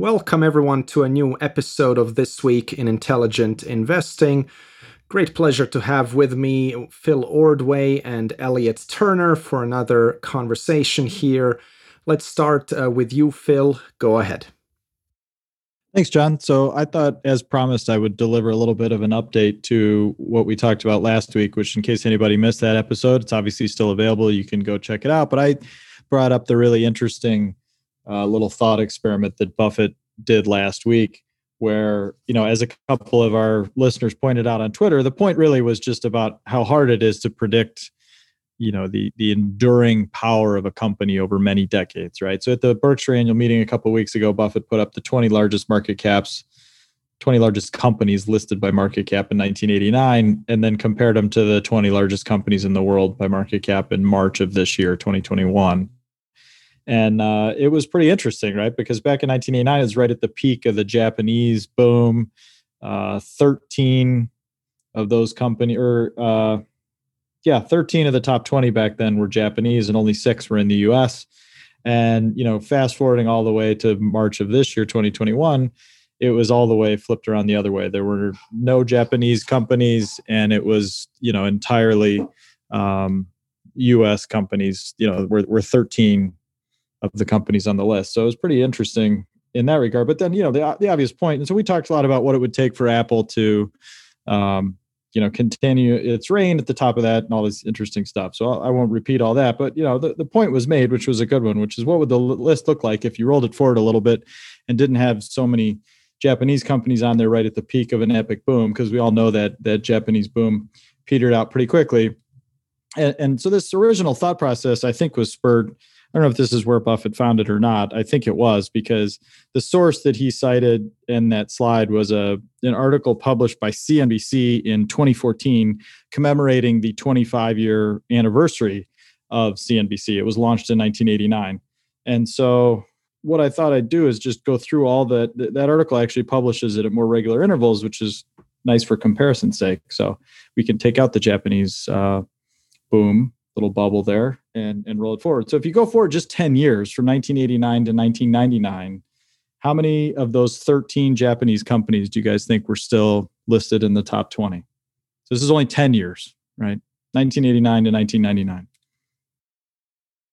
Welcome, everyone, to a new episode of This Week in Intelligent Investing. Great pleasure to have with me Phil Ordway and Elliot Turner for another conversation here. Let's start uh, with you, Phil. Go ahead. Thanks, John. So I thought, as promised, I would deliver a little bit of an update to what we talked about last week, which, in case anybody missed that episode, it's obviously still available. You can go check it out. But I brought up the really interesting uh, little thought experiment that Buffett did last week, where, you know, as a couple of our listeners pointed out on Twitter, the point really was just about how hard it is to predict, you know, the the enduring power of a company over many decades, right? So at the Berkshire annual meeting a couple of weeks ago, Buffett put up the 20 largest market caps 20 largest companies listed by market cap in 1989 and then compared them to the 20 largest companies in the world by market cap in March of this year 2021 and uh, it was pretty interesting, right? Because back in 1989, it was right at the peak of the Japanese boom. Uh, 13 of those company, or uh, yeah, 13 of the top 20 back then were Japanese, and only six were in the U.S. And you know, fast forwarding all the way to March of this year, 2021, it was all the way flipped around the other way. There were no Japanese companies, and it was you know entirely um, U.S. companies. You know, were were 13 of the companies on the list. So it was pretty interesting in that regard. But then, you know, the, the obvious point, and so we talked a lot about what it would take for Apple to, um, you know, continue its reign at the top of that and all this interesting stuff. So I'll, I will not repeat all that. But, you know, the, the point was made, which was a good one, which is what would the list look like if you rolled it forward a little bit and didn't have so many Japanese companies on there right at the peak of an epic boom? Because we all know that that Japanese boom petered out pretty quickly. And, and so this original thought process, I think, was spurred – I don't know if this is where Buffett found it or not. I think it was because the source that he cited in that slide was a an article published by CNBC in 2014 commemorating the 25 year anniversary of CNBC. It was launched in 1989. And so what I thought I'd do is just go through all that that article actually publishes it at more regular intervals, which is nice for comparison's sake. So we can take out the Japanese uh, boom little bubble there and, and roll it forward. So if you go forward just 10 years from 1989 to 1999, how many of those 13 Japanese companies do you guys think were still listed in the top 20? So this is only 10 years, right? 1989 to 1999.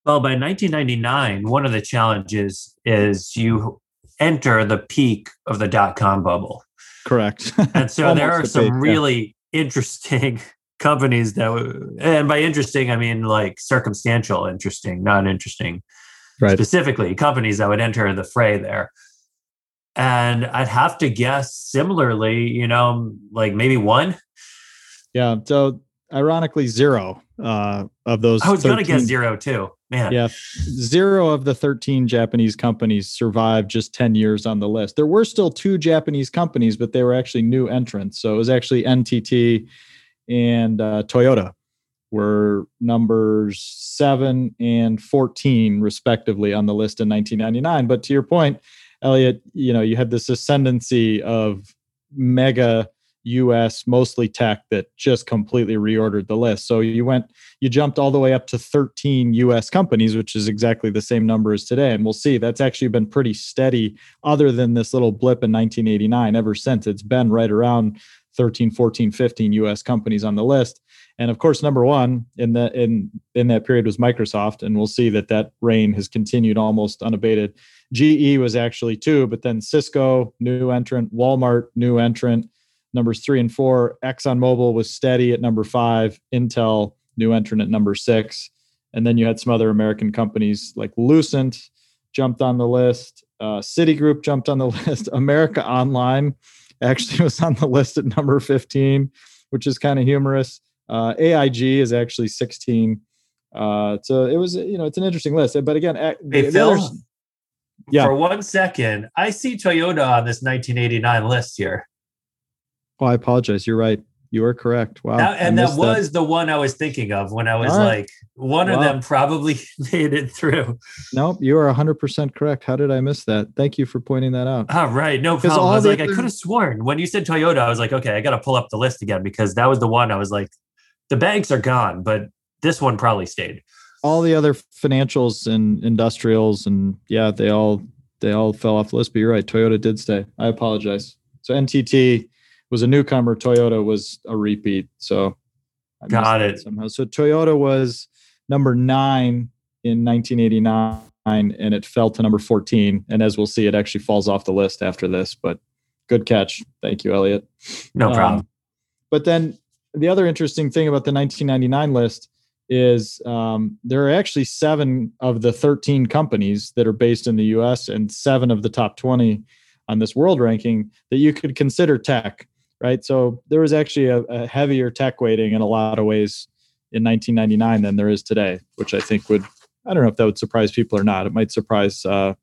Well, by 1999, one of the challenges is you enter the peak of the dot com bubble. Correct. and so there are some peak, really yeah. interesting companies that were, and by interesting i mean like circumstantial interesting not interesting. Right. Specifically companies that would enter the fray there. And i'd have to guess similarly you know like maybe one. Yeah so ironically zero uh, of those i was 13, gonna guess zero too. Man. Yeah zero of the 13 japanese companies survived just 10 years on the list. There were still two japanese companies but they were actually new entrants. So it was actually ntt and uh, Toyota were numbers seven and 14, respectively, on the list in 1999. But to your point, Elliot, you know, you had this ascendancy of mega US, mostly tech, that just completely reordered the list. So you went, you jumped all the way up to 13 US companies, which is exactly the same number as today. And we'll see that's actually been pretty steady, other than this little blip in 1989. Ever since it's been right around 13, 14, 15 US companies on the list. And of course, number one in that in in that period was Microsoft, and we'll see that that reign has continued almost unabated. GE was actually two, but then Cisco, new entrant, Walmart, new entrant, numbers three and four. ExxonMobil was steady at number five, Intel, new entrant at number six, and then you had some other American companies like Lucent jumped on the list, uh, Citigroup jumped on the list, America Online actually was on the list at number 15, which is kind of humorous. Uh, AIG is actually 16. Uh, so it was, you know, it's an interesting list. But again, hey, Phil, yeah. for one second, I see Toyota on this 1989 list here. Oh, I apologize. You're right. You are correct. Wow. That, and that was that. the one I was thinking of when I was right. like, one wow. of them probably made it through. Nope, you are 100% correct. How did I miss that? Thank you for pointing that out. Oh, right. No problem. I was like, other... I could have sworn when you said Toyota, I was like, okay, I got to pull up the list again because that was the one I was like, the banks are gone, but this one probably stayed. All the other financials and industrials and yeah, they all they all fell off the list, but you're right. Toyota did stay. I apologize. So NTT was a newcomer. Toyota was a repeat. So I got it somehow. So Toyota was number nine in 1989 and it fell to number 14. And as we'll see, it actually falls off the list after this, but good catch. Thank you, Elliot. No um, problem. Um, but then the other interesting thing about the 1999 list is um, there are actually seven of the 13 companies that are based in the US and seven of the top 20 on this world ranking that you could consider tech right? So there was actually a, a, heavier tech weighting in a lot of ways in 1999 than there is today, which I think would I don't know if that would surprise people or not. It might surprise uh,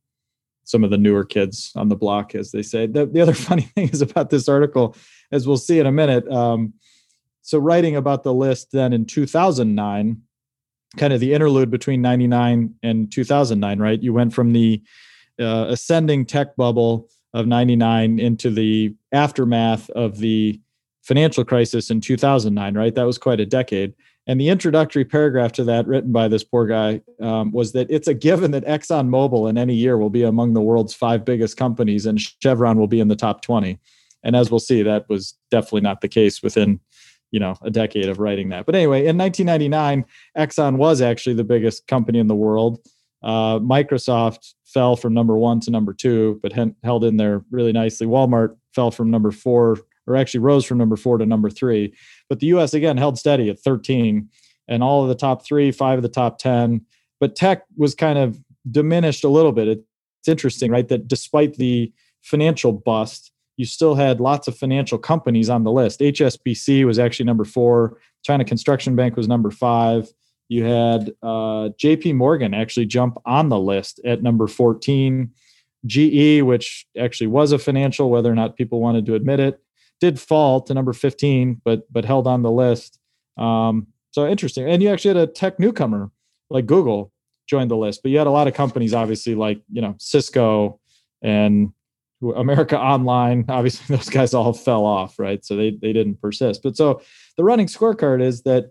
some of the newer kids on the block, as they say. The, the other funny thing is about this article, as we'll see in a minute. Um, so writing about the list then in 2009 kind of the interlude between 99 and 2009 right you went from the uh, ascending tech bubble of 99 into the aftermath of the financial crisis in 2009, right? That was quite a decade. And the introductory paragraph to that, written by this poor guy, um, was that it's a given that ExxonMobil in any year will be among the world's five biggest companies and Chevron will be in the top 20. And as we'll see, that was definitely not the case within you know a decade of writing that but anyway in 1999 exxon was actually the biggest company in the world uh, Microsoft fell from number one to number two, but he- held in there really nicely. Walmart fell from number four, or actually rose from number four to number three. But the US again held steady at 13, and all of the top three, five of the top 10. But tech was kind of diminished a little bit. It's interesting, right? That despite the financial bust, you still had lots of financial companies on the list. HSBC was actually number four, China Construction Bank was number five. You had uh, JP Morgan actually jump on the list at number 14. GE, which actually was a financial, whether or not people wanted to admit it, did fall to number 15, but but held on the list. Um, so interesting. And you actually had a tech newcomer like Google joined the list, but you had a lot of companies, obviously, like you know Cisco and America Online. Obviously, those guys all fell off, right? So they they didn't persist. But so the running scorecard is that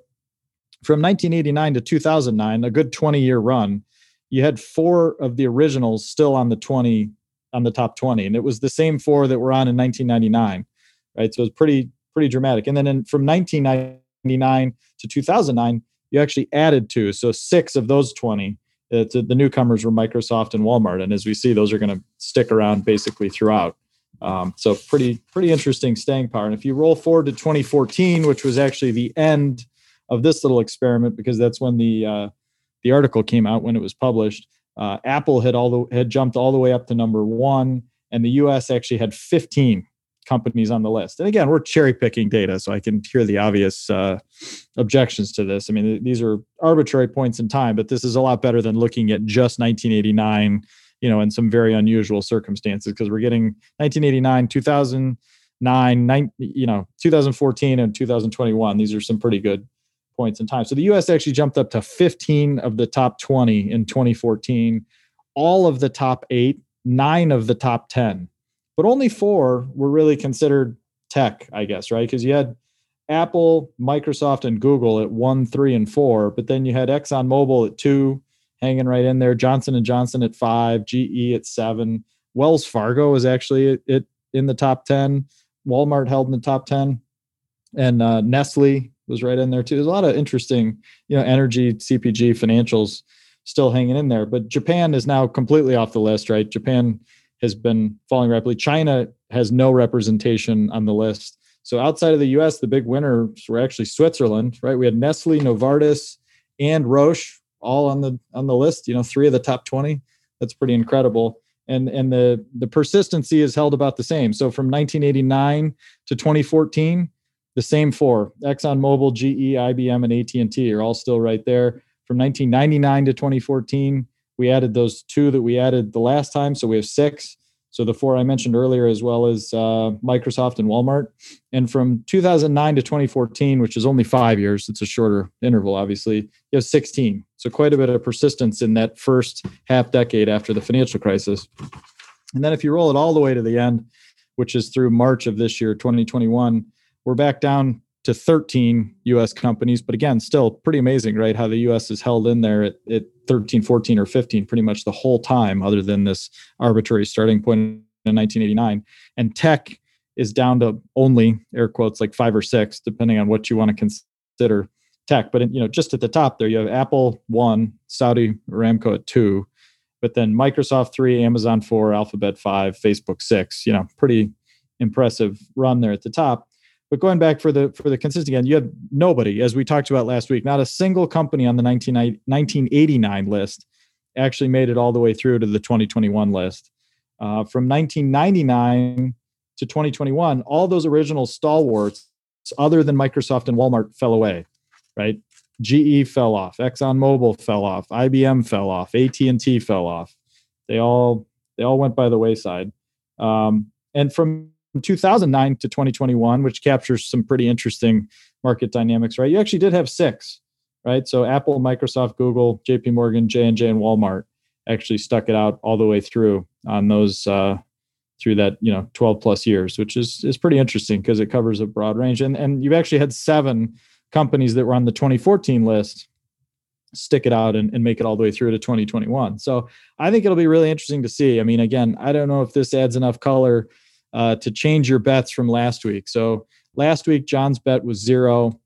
from 1989 to 2009, a good 20 year run, you had four of the originals still on the 20 on the top 20, and it was the same four that were on in 1999, right? So it was pretty pretty dramatic. And then in, from 1999 to 2009, you actually added two, so six of those 20. Uh, the newcomers were Microsoft and Walmart, and as we see, those are going to stick around basically throughout. Um, so pretty pretty interesting staying power. And if you roll forward to 2014, which was actually the end of this little experiment because that's when the uh, the article came out when it was published. Uh, Apple had all the had jumped all the way up to number one, and the U.S. actually had 15 companies on the list. And again, we're cherry picking data, so I can hear the obvious uh, objections to this. I mean, these are arbitrary points in time, but this is a lot better than looking at just 1989, you know, in some very unusual circumstances because we're getting 1989, 2009, nine, you know, 2014 and 2021. These are some pretty good points in time. So the US actually jumped up to 15 of the top 20 in 2014, all of the top eight, nine of the top 10, but only four were really considered tech, I guess, right? Because you had Apple, Microsoft, and Google at one, three, and four, but then you had ExxonMobil at two, hanging right in there. Johnson and Johnson at five, GE at seven. Wells Fargo was actually it, in the top ten. Walmart held in the top ten, and uh, Nestle was right in there too. There's a lot of interesting, you know, energy, CPG, financials still hanging in there. But Japan is now completely off the list, right? Japan has been falling rapidly. China has no representation on the list. So outside of the US, the big winners were actually Switzerland, right? We had Nestle, Novartis, and Roche all on the on the list, you know, three of the top 20. That's pretty incredible. And and the the persistency is held about the same. So from 1989 to 2014, the same four exxonmobil ge ibm and at&t are all still right there from 1999 to 2014 We added those two that we added the last time, so we have six. So the four I mentioned earlier, as well as uh, Microsoft and Walmart. And from 2009 to 2014, which is only five years, it's a shorter interval, obviously, you have 16. So quite a bit of persistence in that first half decade after the financial crisis. And then if you roll it all the way to the end, which is through March of this year, 2021, we're back down to 13 US companies. But again, still pretty amazing, right? How the US is held in there at, at 13, 14, or 15 pretty much the whole time, other than this arbitrary starting point in 1989. And tech is down to only air quotes like five or six, depending on what you want to consider tech. But you know, just at the top there, you have Apple one, Saudi Aramco at two, but then Microsoft three, Amazon four, Alphabet five, Facebook six. You know, pretty impressive run there at the top. But going back for the for the consistent again, you have nobody, as we talked about last week, not a single company on the 19, 1989 list actually made it all the way through to the 2021 list. Uh, from 1999 to 2021, all those original stalwarts, other than Microsoft and Walmart, fell away. Right? GE fell off, ExxonMobil fell off, IBM fell off, AT and T fell off. They all they all went by the wayside. Um, and from 2009 to 2021, which captures some pretty interesting market dynamics, right? You actually did have six, right? So Apple, Microsoft, Google, JP Morgan, J&J, and Walmart actually stuck it out all the way through on those uh, through that you know 12 plus years, which is is pretty interesting because it covers a broad range. And and you've actually had seven companies that were on the 2014 list stick it out and, and make it all the way through to 2021. So I think it'll be really interesting to see. I mean, again, I don't know if this adds enough color uh, to change your bets from last week. So last week, John's bet was zero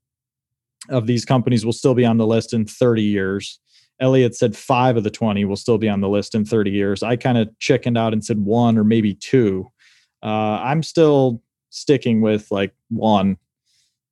of these companies will still be on the list in 30 years. Elliot said five of the 20 will still be on the list in 30 years. I kind of chickened out and said one or maybe two. Uh, I'm still sticking with like one,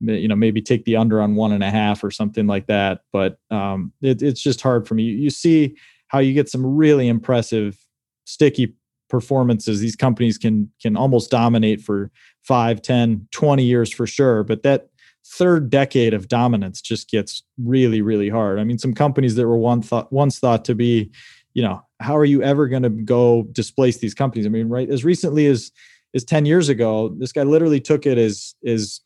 you know, maybe take the under on one and a half or something like that. But um, it, it's just hard for me. You see how you get some really impressive sticky performances these companies can can almost dominate for 5 10 20 years for sure but that third decade of dominance just gets really really hard. I mean some companies that were one thought once thought to be you know how are you ever going to go displace these companies? I mean right as recently as as 10 years ago this guy literally took it as is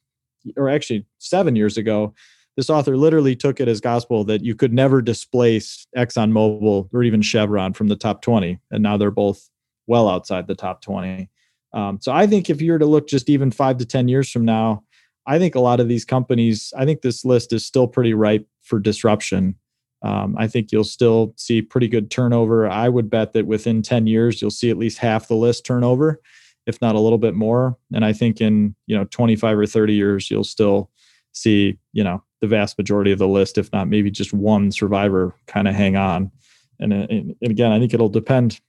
or actually 7 years ago this author literally took it as gospel that you could never displace ExxonMobil or even Chevron from the top 20 and now they're both well outside the top 20. Um, so I think if you were to look just even five to 10 years from now, I think a lot of these companies, I think this list is still pretty ripe for disruption. Um, I think you'll still see pretty good turnover. I would bet that within 10 years, you'll see at least half the list turnover, if not a little bit more. And I think in, you know, 25 or 30 years, you'll still see, you know, the vast majority of the list, if not maybe just one survivor kind of hang on. And, and again, I think it'll depend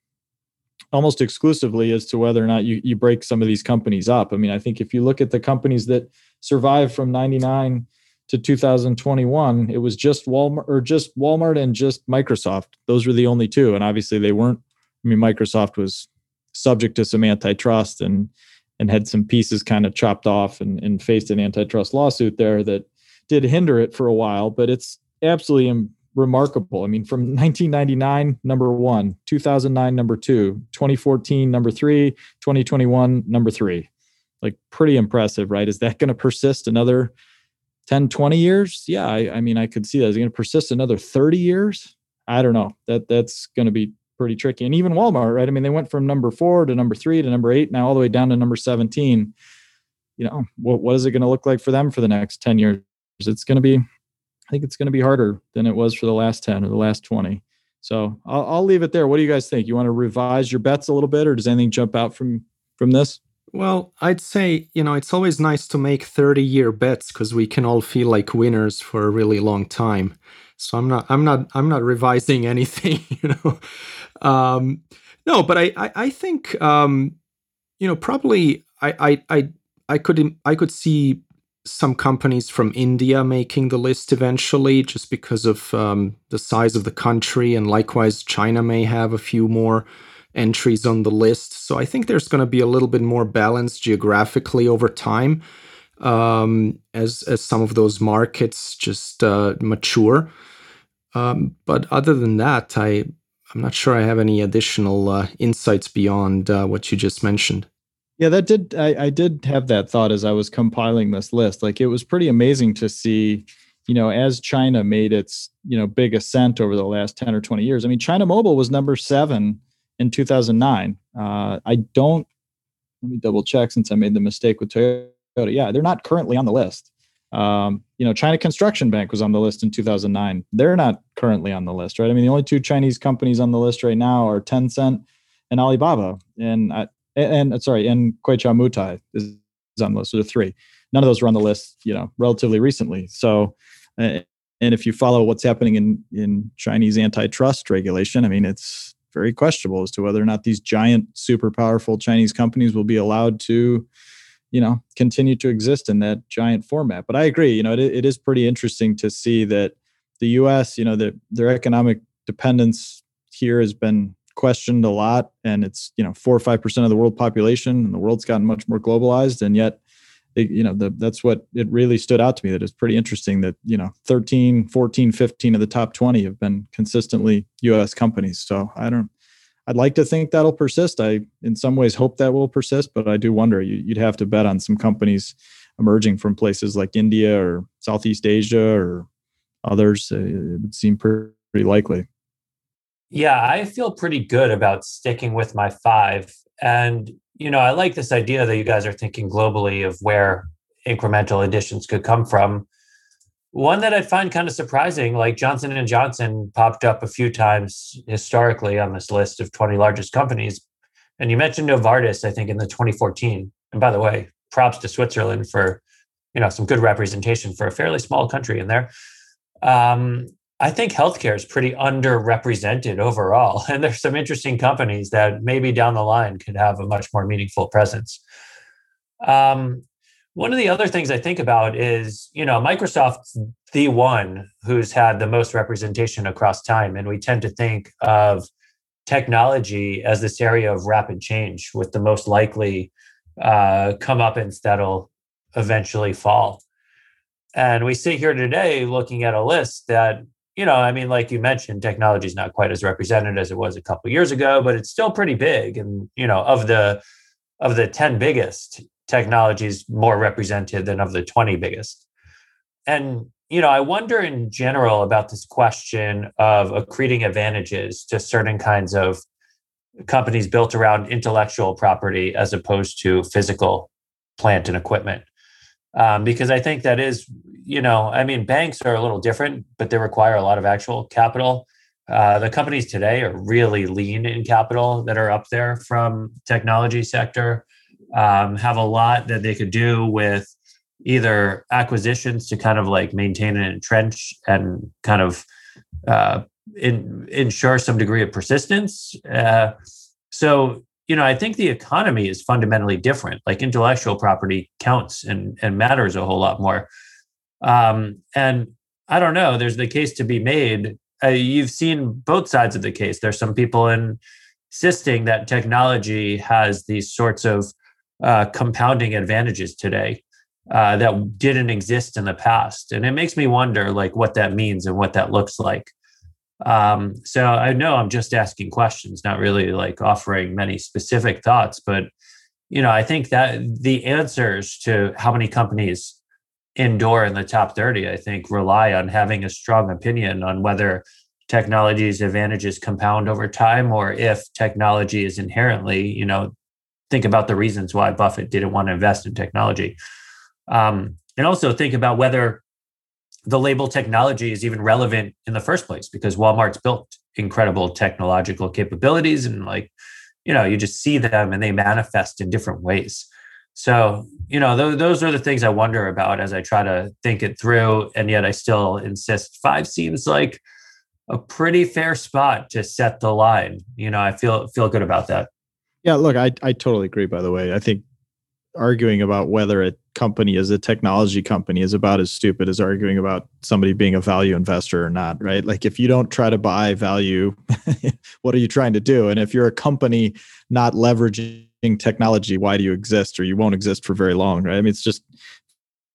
almost exclusively as to whether or not you, you break some of these companies up. I mean, I think if you look at the companies that survived from 99 to 2021, it was just Walmart or just Walmart and just Microsoft. Those were the only two. And obviously they weren't, I mean, Microsoft was subject to some antitrust and and had some pieces kind of chopped off and, and faced an antitrust lawsuit there that did hinder it for a while, but it's absolutely remarkable. I mean, from 1999, number one, 2009, number two, 2014, number three, 2021, number three. Like, pretty impressive, right? Is that going to persist another 10, 20 years? Yeah, I, I mean, I could see that. Is it going to persist another 30 years? I don't know. That That's going to be pretty tricky. And even Walmart, right? I mean, they went from number four to number three to number eight, now all the way down to number 17. You know, what, what is it going to look like for them for the next 10 years? It's going to be I think it's going to be harder than it was for the last 10 or the last 20. So I'll, I'll leave it there. What do you guys think? You want to revise your bets a little bit, or does anything jump out from from this? Well, I'd say, you know, it's always nice to make 30 year bets because we can all feel like winners for a really long time. So I'm not, I'm not, I'm not revising anything, you know. Um, no, but I, I, I think, um, you know, probably I, I, I, I could, I could see some companies from India making the list eventually, just because of um, the size of the country, and likewise, China may have a few more entries on the list. So I think there's going to be a little bit more balance geographically over time um, as as some of those markets just uh, mature. Um, but other than that, I I'm not sure I have any additional uh, insights beyond uh, what you just mentioned. Yeah, that did. I, I did have that thought as I was compiling this list. Like it was pretty amazing to see, you know, as China made its, you know, big ascent over the last 10 or 20 years. I mean, China Mobile was number seven in 2009. Uh, I don't, let me double check since I made the mistake with Toyota. Yeah, they're not currently on the list. Um, you know, China Construction Bank was on the list in 2009. They're not currently on the list, right? I mean, the only two Chinese companies on the list right now are Tencent and Alibaba, and and, and sorry, and Kweichow Moutai is, is on the list. So the three. None of those were on the list, you know, relatively recently. So, uh, and if you follow what's happening in in Chinese antitrust regulation, I mean, it's very questionable as to whether or not these giant, super powerful Chinese companies will be allowed to you know continue to exist in that giant format but i agree you know it, it is pretty interesting to see that the us you know that their economic dependence here has been questioned a lot and it's you know four or five percent of the world population and the world's gotten much more globalized and yet it, you know the, that's what it really stood out to me that it's pretty interesting that you know 13 14 15 of the top 20 have been consistently us companies so i don't I'd like to think that'll persist. I, in some ways, hope that will persist, but I do wonder. You, would have to bet on some companies emerging from places like India or Southeast Asia or others. It would seem pretty likely. Yeah, I feel pretty good about sticking with my five. And, you know, I like this idea that you guys are thinking globally of where incremental additions could come from. One that I find kind of surprising, like Johnson and Johnson popped up a few times historically on this list of 20 largest companies. And you mentioned Novartis, I think, in the 2014. And by the way, props to Switzerland for, you know, some good representation for a fairly small country in there. Um, I think healthcare is pretty underrepresented overall. And there's some interesting companies that maybe down the line could have a much more meaningful presence. Um, one of the other things I think about is, you know, Microsoft's the one who's had the most representation across time. And we tend to think of technology as this area of rapid change with the most likely uh, comeuppance that'll eventually fall. And we sit here today looking at a list that, you know, I mean, like you mentioned, technology is not quite as represented as it was a couple years ago, but it's still pretty big. And, you know, of the of the 10 biggest, technologies more represented than of the 20 biggest. And you know, I wonder in general about this question of accreting advantages to certain kinds of companies built around intellectual property as opposed to physical plant and equipment. Um, because I think that is, you know, I mean, banks are a little different, but they require a lot of actual capital. Uh, the companies today are really lean in capital that are up there from technology sector um, have a lot that they could do with either acquisitions to kind of like maintain and entrench and kind of uh, in, ensure some degree of persistence. Uh, so, you know, I think the economy is fundamentally different. Like intellectual property counts and, and matters a whole lot more. Um, and I don't know, there's the case to be made. Uh, you've seen both sides of the case. There's some people insisting that technology has these sorts of uh, compounding advantages today uh, that didn't exist in the past, and it makes me wonder like what that means and what that looks like. Um, so I know I'm just asking questions, not really like offering many specific thoughts, but you know I think that the answers to how many companies endure in the top 30 i think rely on having a strong opinion on whether technology's advantages compound over time or if technology is inherently you know think about the reasons why Buffett didn't want to invest in technology. Um, and also think about whether the label technology is even relevant in the first place because Walmart's built incredible technological capabilities and like you know you just see them and they manifest in different ways. So you know th- those are the things i wonder about as i try to think it through and yet i still insist five seems like a pretty fair spot to set the line. You know i feel feel good about that. Yeah, look, I I totally agree. By the way, I think arguing about whether a company as a technology company is about as stupid as arguing about somebody being a value investor or not, right? Like if you don't try to buy value, what are you trying to do? And if you're a company not leveraging technology, why do you exist or you won't exist for very long, right? I mean, it's just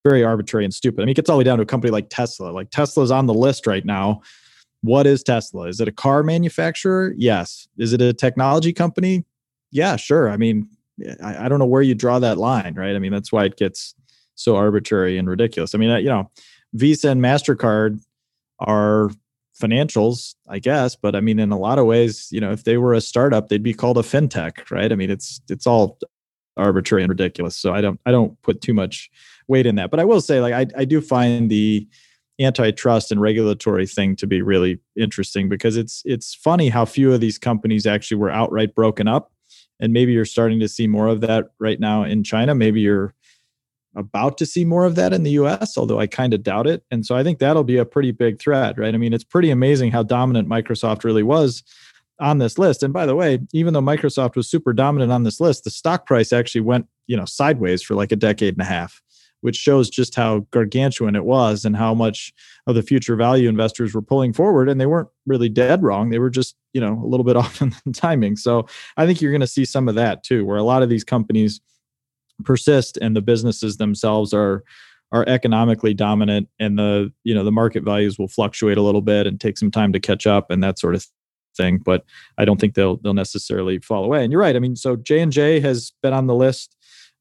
very arbitrary and stupid. I mean, it gets all the way down to a company like Tesla. Like Tesla's on the list right now what is Tesla? Is it a car manufacturer? Yes. Is it a technology company? Yeah, sure. I mean, I, I don't know where you draw that line, right? I mean, that's why it gets so arbitrary and ridiculous. I mean, you know, Visa and MasterCard are financials, I guess, but I mean, in a lot of ways, you know, if they were a startup, they'd be called a fintech, right? I mean, it's it's all arbitrary and ridiculous. So I don't I don't put too much weight in that. But I will say, like, I I do find the antitrust and regulatory thing to be really interesting because it's it's funny how few of these companies actually were outright broken up and maybe you're starting to see more of that right now in China. Maybe you're about to see more of that in the US although I kind of doubt it. And so I think that'll be a pretty big threat right? I mean it's pretty amazing how dominant Microsoft really was on this list. And by the way even though Microsoft was super dominant on this list the stock price actually went you know sideways for like a decade and a half which shows just how gargantuan it was and how much of the future value investors were pulling forward. And they weren't really dead wrong. They were just, you know, a little bit off in the timing. So I think you're going to see some of that too, where a lot of these companies persist and the businesses themselves are are economically dominant and the you know the market values will fluctuate a little bit and take some time to catch up and that sort of thing but i don't think they'll they'll necessarily fall away and you're right i mean so j&j has been on the list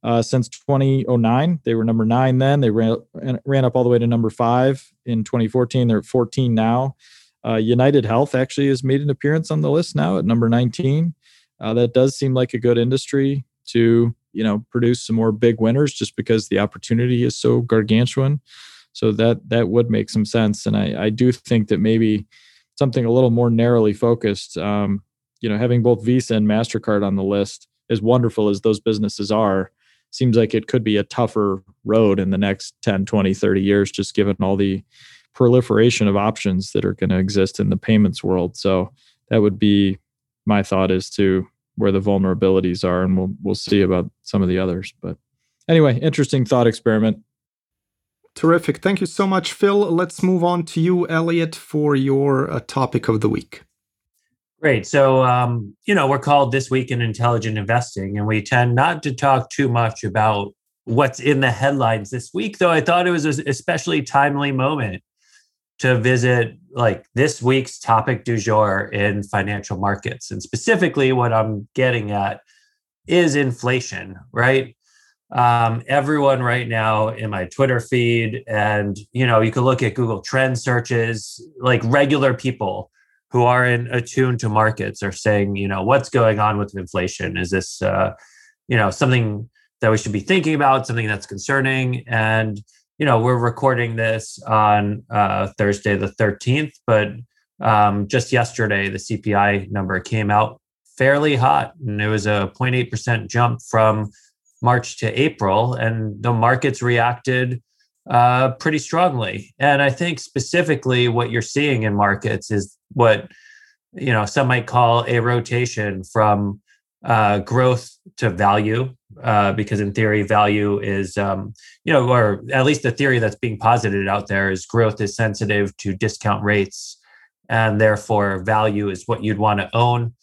uh, since 2009. They were number nine then. They ran, ran up all the way to number five in 2014. They're at 14 now. Uh, United Health actually has made an appearance on the list now at number 19. Uh, that does seem like a good industry to you know produce some more big winners just because the opportunity is so gargantuan. So that that would make some sense, and I, I do think that maybe something a little more narrowly focused. Um, you know, having both Visa and Mastercard on the list, as wonderful as those businesses are, seems like it could be a tougher road in the next 10, 20, 30 years, just given all the proliferation of options that are going to exist in the payments world. So that would be my thought as to where the vulnerabilities are, and we'll we'll see about some of the others. But anyway, interesting thought experiment. Terrific. Thank you so much, Phil. Let's move on to you, Elliot, for your uh, topic of the week. Great. So, um, you know, we're called This Week in Intelligent Investing, and we tend not to talk too much about what's in the headlines this week, though I thought it was an especially timely moment to visit like this week's topic du jour in financial markets. And specifically, what I'm getting at is inflation, right? Um, everyone right now in my Twitter feed, and you know, you can look at Google Trend searches, like regular people who aren't attuned to markets are saying, you know, what's going on with inflation? Is this, uh, you know, something that we should be thinking about, something that's concerning? And, you know, we're recording this on uh, Thursday the 13th, but um, just yesterday, the CPI number came out fairly hot, and it was a 0.8% jump from March to April, and the markets reacted uh, pretty strongly. And I think specifically what you're seeing in markets is what you know some might call a rotation from uh, growth to value, uh, because in theory, value is um, you know, or at least the theory that's being posited out there is growth is sensitive to discount rates, and therefore value is what you'd want to own.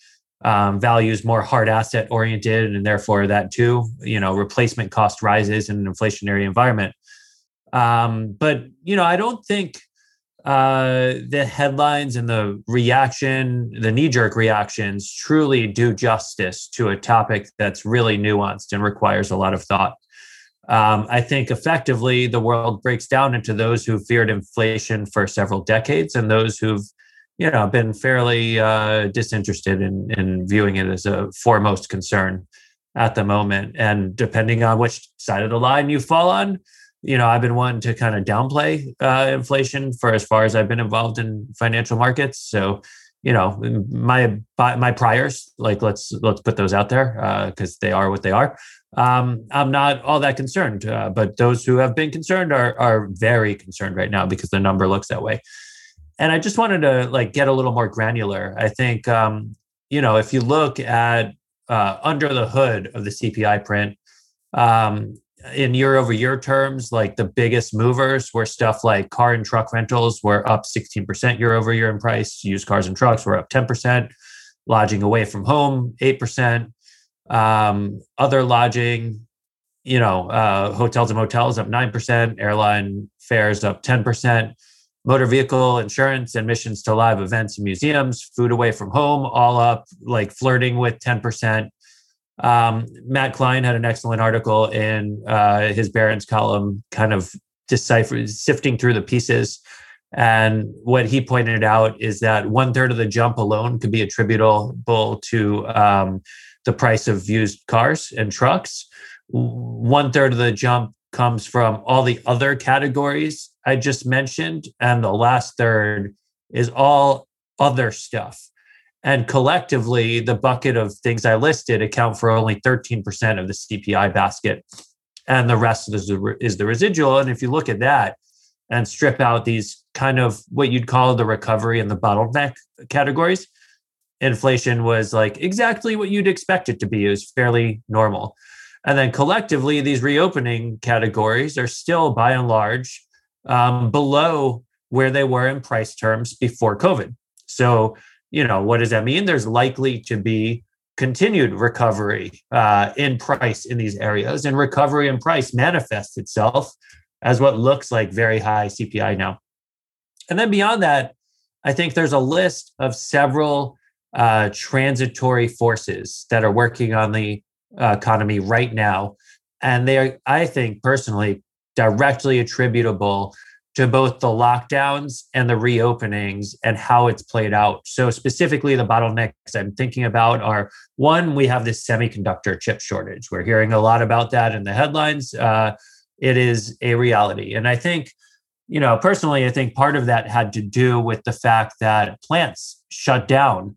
Um, value is more hard asset oriented, and therefore that too, you know, replacement cost rises in an inflationary environment. Um, but you know, I don't think uh, the headlines and the reaction, the knee jerk reactions, truly do justice to a topic that's really nuanced and requires a lot of thought. Um, I think effectively the world breaks down into those who feared inflation for several decades and those who've you know been fairly uh, disinterested in, in viewing it as a foremost concern at the moment. And depending on which side of the line you fall on, you know, I've been wanting to kind of downplay uh, inflation for as far as I've been involved in financial markets. So, you know, my my priors, like let's let's put those out there because uh, they are what they are. Um, I'm not all that concerned, uh, but those who have been concerned are are very concerned right now because the number looks that way. And I just wanted to like get a little more granular. I think um, you know if you look at uh, under the hood of the CPI print, um, in year over year terms, like the biggest movers were stuff like car and truck rentals were up 16% year over year in price. Used cars and trucks were up 10%. Lodging away from home, 8%. Um, other lodging, you know, uh, hotels and motels up 9%. Airline fares up 10%. motor vehicle insurance, admissions to live events and museums, food away from home, all up, like flirting with 10%. Um, Matt Klein had an excellent article in uh, his Barron's column, kind of deciphering, sifting through the pieces. And what he pointed out is that one third of the jump alone could be attributable to um, the price of used cars and trucks. One third of the jump comes from all the other categories I just mentioned. And the last third is all other stuff. And collectively, the bucket of things I listed account for only 13% of the CPI basket. And the rest is the, is the residual. And if you look at that and strip out these kind of what you'd call the recovery and the bottleneck categories, inflation was like exactly what you'd expect it to be. It was fairly normal. And then collectively, these reopening categories are still by and large um, below where they were in price terms before COVID. So, you know, what does that mean? There's likely to be continued recovery uh, in price in these areas, and recovery in price manifests itself as what looks like very high CPI now. And then beyond that, I think there's a list of several uh, transitory forces that are working on the uh, economy right now. And they are, I think personally, directly attributable to both the lockdowns and the reopenings and how it's played out. So, specifically, the bottlenecks I'm thinking about are one, we have this semiconductor chip shortage. We're hearing a lot about that in the headlines. Uh, it is a reality. And I think, you know, personally, I think part of that had to do with the fact that plants shut down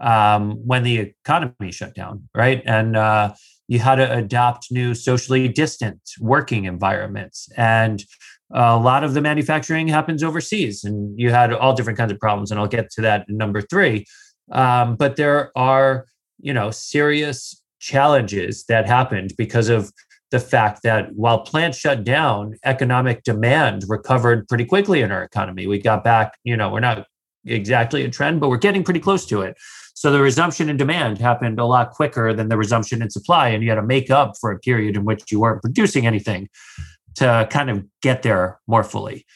um, when the economy shut down, right? And uh, you had to adopt new socially distant working environments. And a lot of the manufacturing happens overseas, and you had all different kinds of problems. And I'll get to that in number three. Um, but there are, you know, serious challenges that happened because of the fact that while plants shut down, economic demand recovered pretty quickly in our economy. We got back, you know, we're not exactly a trend, but we're getting pretty close to it. So the resumption in demand happened a lot quicker than the resumption in supply. And you had to make up for a period in which you weren't producing anything to kind of get there more fully.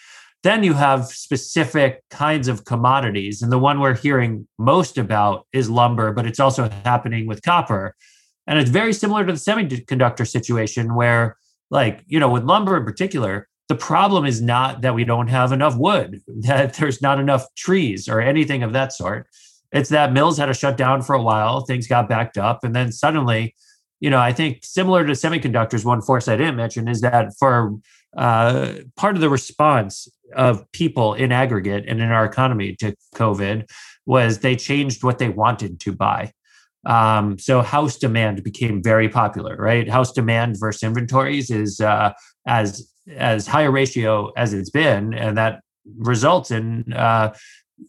Then you have specific kinds of commodities. And the one we're hearing most about is lumber, but it's also happening with copper. And it's very similar to the semiconductor situation where, like, you know, with lumber in particular, the problem is not that we don't have enough wood, that there's not enough trees or anything of that sort. It's that mills had to shut down for a while, things got backed up, and then suddenly, you know, I think similar to semiconductors, one force I didn't mention is that for uh, part of the response of people in aggregate and in our economy to COVID was they changed what they wanted to buy. Um, so house demand became very popular, right? House demand versus inventories is uh, as as high a ratio as it's been, and that results in uh,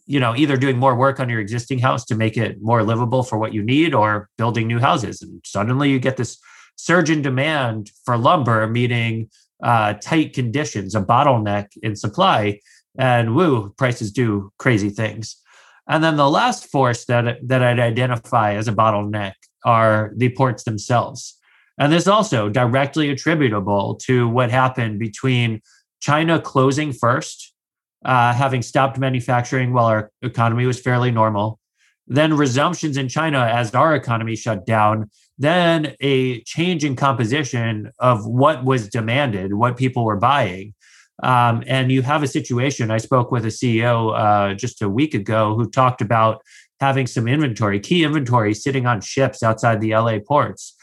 you know either doing more work on your existing house to make it more livable for what you need or building new houses. And suddenly you get this surge in demand for lumber meeting uh, tight conditions a bottleneck in supply and woo prices do crazy things. And then the last force that that i'd identify as a bottleneck are the ports themselves. And this also directly attributable to what happened between china closing first uh, having stopped manufacturing while our economy was fairly normal. Then resumptions in China as our economy shut down. Then a change in composition of what was demanded, what people were buying. Um, and you have a situation. I spoke with a CEO uh, just a week ago who talked about having some inventory, key inventory, sitting on ships outside the LA ports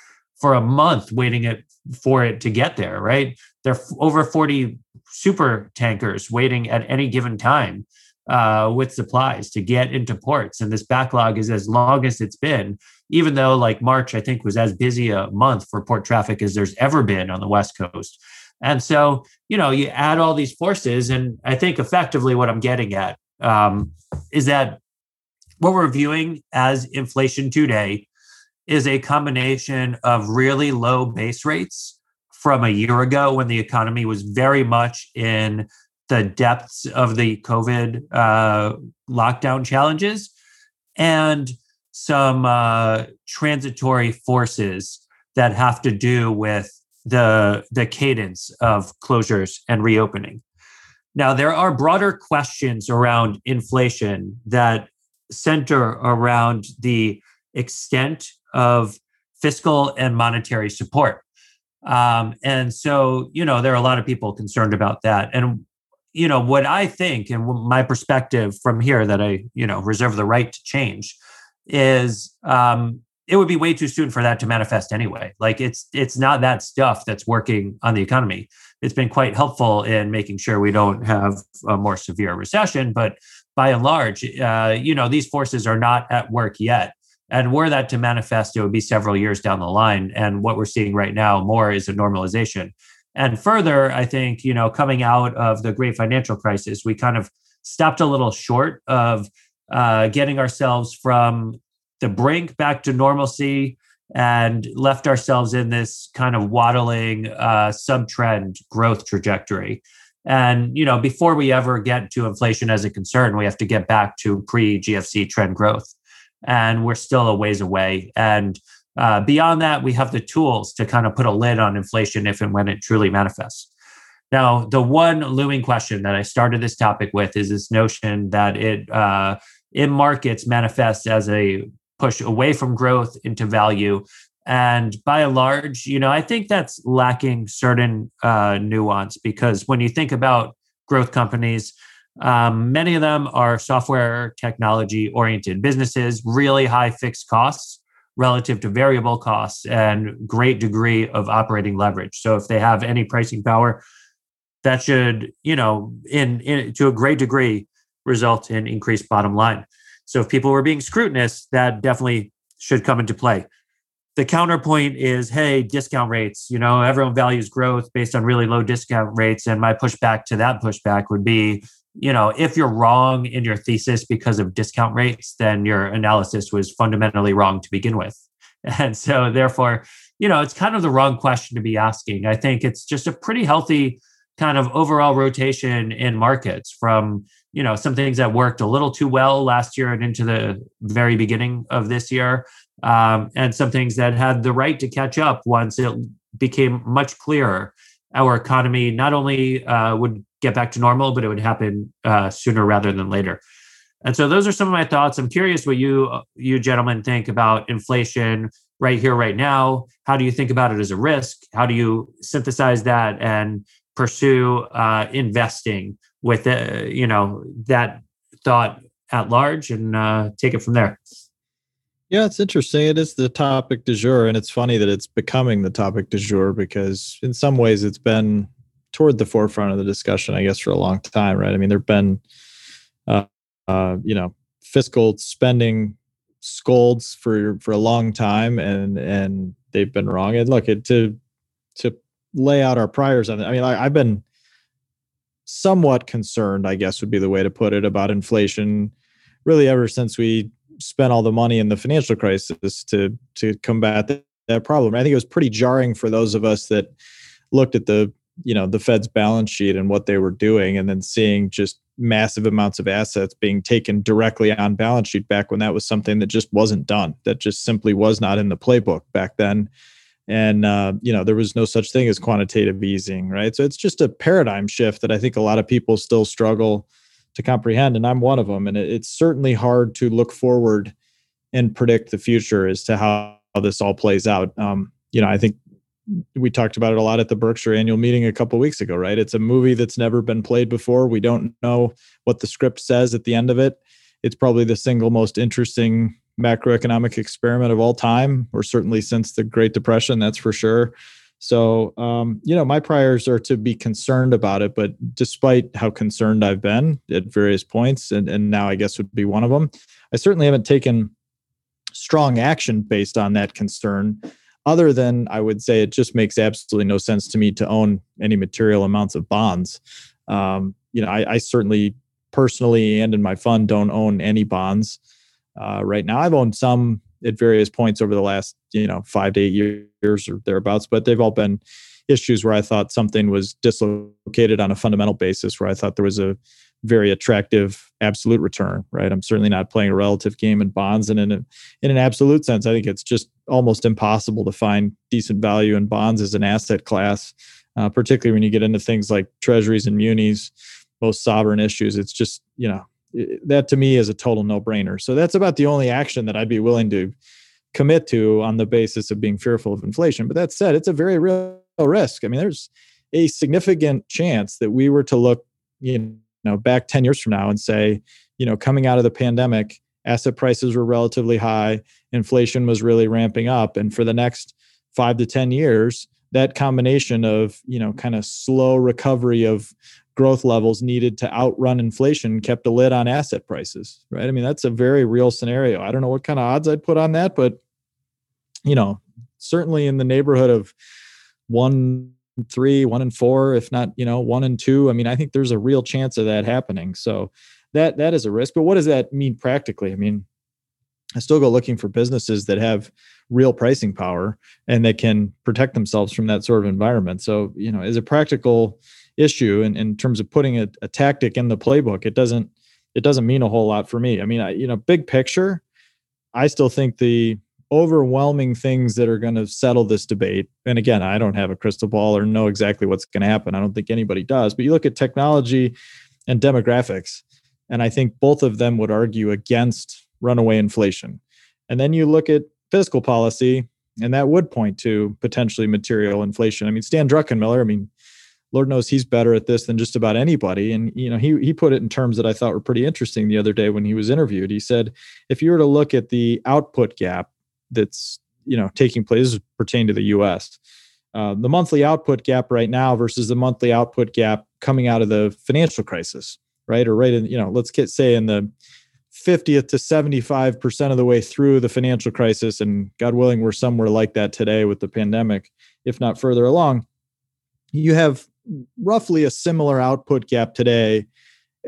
for a month, waiting it, for it to get there. Right, there are over forty super tankers waiting at any given time uh, with supplies to get into ports. And this backlog is as long as it's been, even though like March, I think, was as busy a month for port traffic as there's ever been on the West Coast. And so, you know, you add all these forces, and I think effectively what I'm getting at um, is that what we're viewing as inflation today is a combination of really low base rates from a year ago when the economy was very much in the depths of the COVID uh, lockdown challenges and some uh, transitory forces that have to do with the the cadence of closures and reopening. Now, there are broader questions around inflation that center around the extent of fiscal and monetary support. Um, and so, you know, there are a lot of people concerned about that. And, you know, what I think and my perspective from here that I, you know, reserve the right to change is um, it would be way too soon for that to manifest anyway. Like it's it's not that stuff that's working on the economy. It's been quite helpful in making sure we don't have a more severe recession, but by and large, uh, you know, these forces are not at work yet. And were that to manifest, it would be several years down the line. And what we're seeing right now more is a normalization. And further, I think, you know, coming out of the great financial crisis, we kind of stopped a little short of uh, getting ourselves from the brink back to normalcy and left ourselves in this kind of waddling uh, subtrend growth trajectory. And you know, before we ever get to inflation as a concern, we have to get back to pre-GFC trend growth, and we're still a ways away. And uh, beyond that, we have the tools to kind of put a lid on inflation if and when it truly manifests. Now, the one looming question that I started this topic with is this notion that it uh, in markets manifests as a push away from growth into value. And by and large, you know, I think that's lacking certain uh, nuance because when you think about growth companies, um, many of them are software technology oriented businesses, really high fixed costs relative to variable costs and great degree of operating leverage. So if they have any pricing power, that should, you know, in, in to a great degree result in increased bottom line. So if people were being scrutinous, that definitely should come into play. The counterpoint is, hey, discount rates. You know, everyone values growth based on really low discount rates. And my pushback to that pushback would be, you know, if you're wrong in your thesis because of discount rates, then your analysis was fundamentally wrong to begin with. And so, therefore, you know, it's kind of the wrong question to be asking. I think it's just a pretty healthy kind of overall rotation in markets from you know some things that worked a little too well last year and into the very beginning of this year um, and some things that had the right to catch up once it became much clearer our economy not only uh, would get back to normal but it would happen uh, sooner rather than later and so those are some of my thoughts i'm curious what you you gentlemen think about inflation right here right now how do you think about it as a risk how do you synthesize that and pursue uh, investing with uh, you know that thought at large and uh, take it from there. Yeah, it's interesting. It is the topic du jour, and it's funny that it's becoming the topic du jour because in some ways it's been toward the forefront of the discussion, I guess, for a long time, right? I mean, there've been, uh, uh, you know, fiscal spending scolds for for a long time, and and they've been wrong. And look, it, to to lay out our priors on it. I mean, I, I've been somewhat concerned, I guess would be the way to put it, about inflation really ever since we spent all the money in the financial crisis to to combat that, that problem. I think it was pretty jarring for those of us that looked at the you know the Fed's balance sheet and what they were doing, and then seeing just massive amounts of assets being taken directly on balance sheet back when that was something that just wasn't done. That just simply was not in the playbook back then and uh, you know there was no such thing as quantitative easing right so it's just a paradigm shift that i think a lot of people still struggle to comprehend and i'm one of them and it, it's certainly hard to look forward and predict the future as to how, how this all plays out um, you know i think we talked about it a lot at the berkshire annual meeting a couple weeks ago right it's a movie that's never been played before we don't know what the script says at the end of it it's probably the single most interesting macroeconomic experiment of all time, or certainly since the Great Depression, that's for sure. So, um, you know, my priors are to be concerned about it, but despite how concerned I've been at various points, and, and now I guess would be one of them, I certainly haven't taken strong action based on that concern. Other than I would say it just makes absolutely no sense to me to own any material amounts of bonds. Um, you know, I, I certainly personally and in my fund don't own any bonds uh, right now. I've owned some at various points over the last you know five to eight years or thereabouts, but they've all been issues where I thought something was dislocated on a fundamental basis, where I thought there was a very attractive absolute return. Right, I'm certainly not playing a relative game in bonds, and in a, in an absolute sense, I think it's just almost impossible to find decent value in bonds as an asset class, uh, particularly when you get into things like treasuries and munis most sovereign issues. It's just, you know, that to me is a total no brainer. So that's about the only action that I'd be willing to commit to on the basis of being fearful of inflation. But that said, it's a very real risk. I mean, there's a significant chance that we were to look, you know, back 10 years from now and say, you know, coming out of the pandemic, asset prices were relatively high, inflation was really ramping up. And for the next five to 10 years, that combination of, you know, kind of slow recovery of growth levels needed to outrun inflation kept a lid on asset prices, right? I mean, that's a very real scenario. I don't know what kind of odds I'd put on that, but you know, certainly in the neighborhood of one three, one and four, if not, you know, one and two. I mean, I think there's a real chance of that happening. So that that is a risk. But what does that mean practically? I mean, I still go looking for businesses that have real pricing power and that can protect themselves from that sort of environment. So, you know, as a practical issue in, in terms of putting a, a tactic in the playbook, it doesn't it doesn't mean a whole lot for me. I mean, I, you know, big picture, I still think the overwhelming things that are going to settle this debate. And again, I don't have a crystal ball or know exactly what's going to happen. I don't think anybody does. But you look at technology and demographics, and I think both of them would argue against runaway inflation. And then you look at fiscal policy, and that would point to potentially material inflation. I mean, Stan Druckenmiller, I mean, Lord knows he's better at this than just about anybody. And you know, he he put it in terms that I thought were pretty interesting the other day when he was interviewed. He said, if you were to look at the output gap that's you know taking place pertain to the U.S. Uh, the monthly output gap right now versus the monthly output gap coming out of the financial crisis, right? Or right in you know, let's get say in the 50th to 75% of the way through the financial crisis, and God willing, we're somewhere like that today with the pandemic, if not further along. You have roughly a similar output gap today,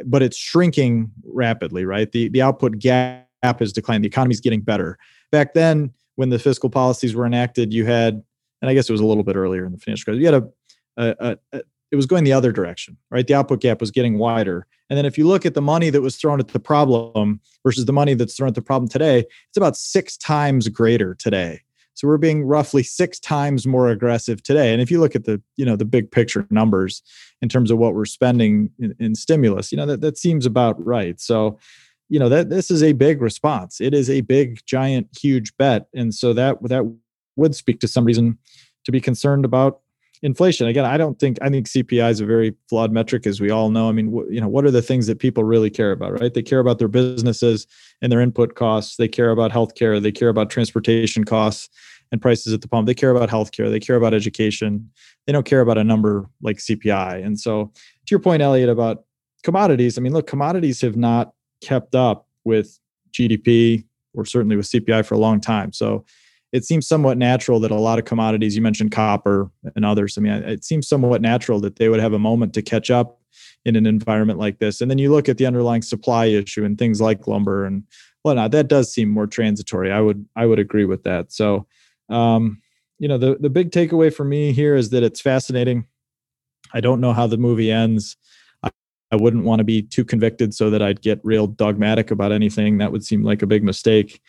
but it's shrinking rapidly, right? The the output gap is declining. The economy is getting better. Back then, when the fiscal policies were enacted, you had, and I guess it was a little bit earlier in the financial crisis, you had a, a, a, a it was going the other direction, right? The output gap was getting wider. And then if you look at the money that was thrown at the problem versus the money that's thrown at the problem today, it's about six times greater today. So we're being roughly six times more aggressive today. And if you look at the, you know, the big picture numbers in terms of what we're spending in, in stimulus, you know, that, that seems about right. So, you know, that this is a big response. It is a big, giant, huge bet. And so that that would speak to some reason to be concerned about inflation. Again i don't think i think cpi is a very flawed metric as we all know. I mean you know what are the things that people really care about right? They care about their businesses and their input costs. They care about healthcare. They care about transportation costs and prices at the pump. They care about healthcare. They care about education. They don't care about a number like cpi and so to your point elliot about commodities i mean look commodities have not kept up with gdp or certainly with cpi for a long time so it seems somewhat natural that a lot of commodities, you mentioned copper and others. I mean, it seems somewhat natural that they would have a moment to catch up in an environment like this. And then you look at the underlying supply issue and things like lumber and whatnot. That does seem more transitory. I would I would agree with that. So, um, you know, the the big takeaway for me here is that it's fascinating. I don't know how the movie ends. I, wouldn't want to be too convicted so that I'd get real dogmatic about anything. That would seem like a big mistake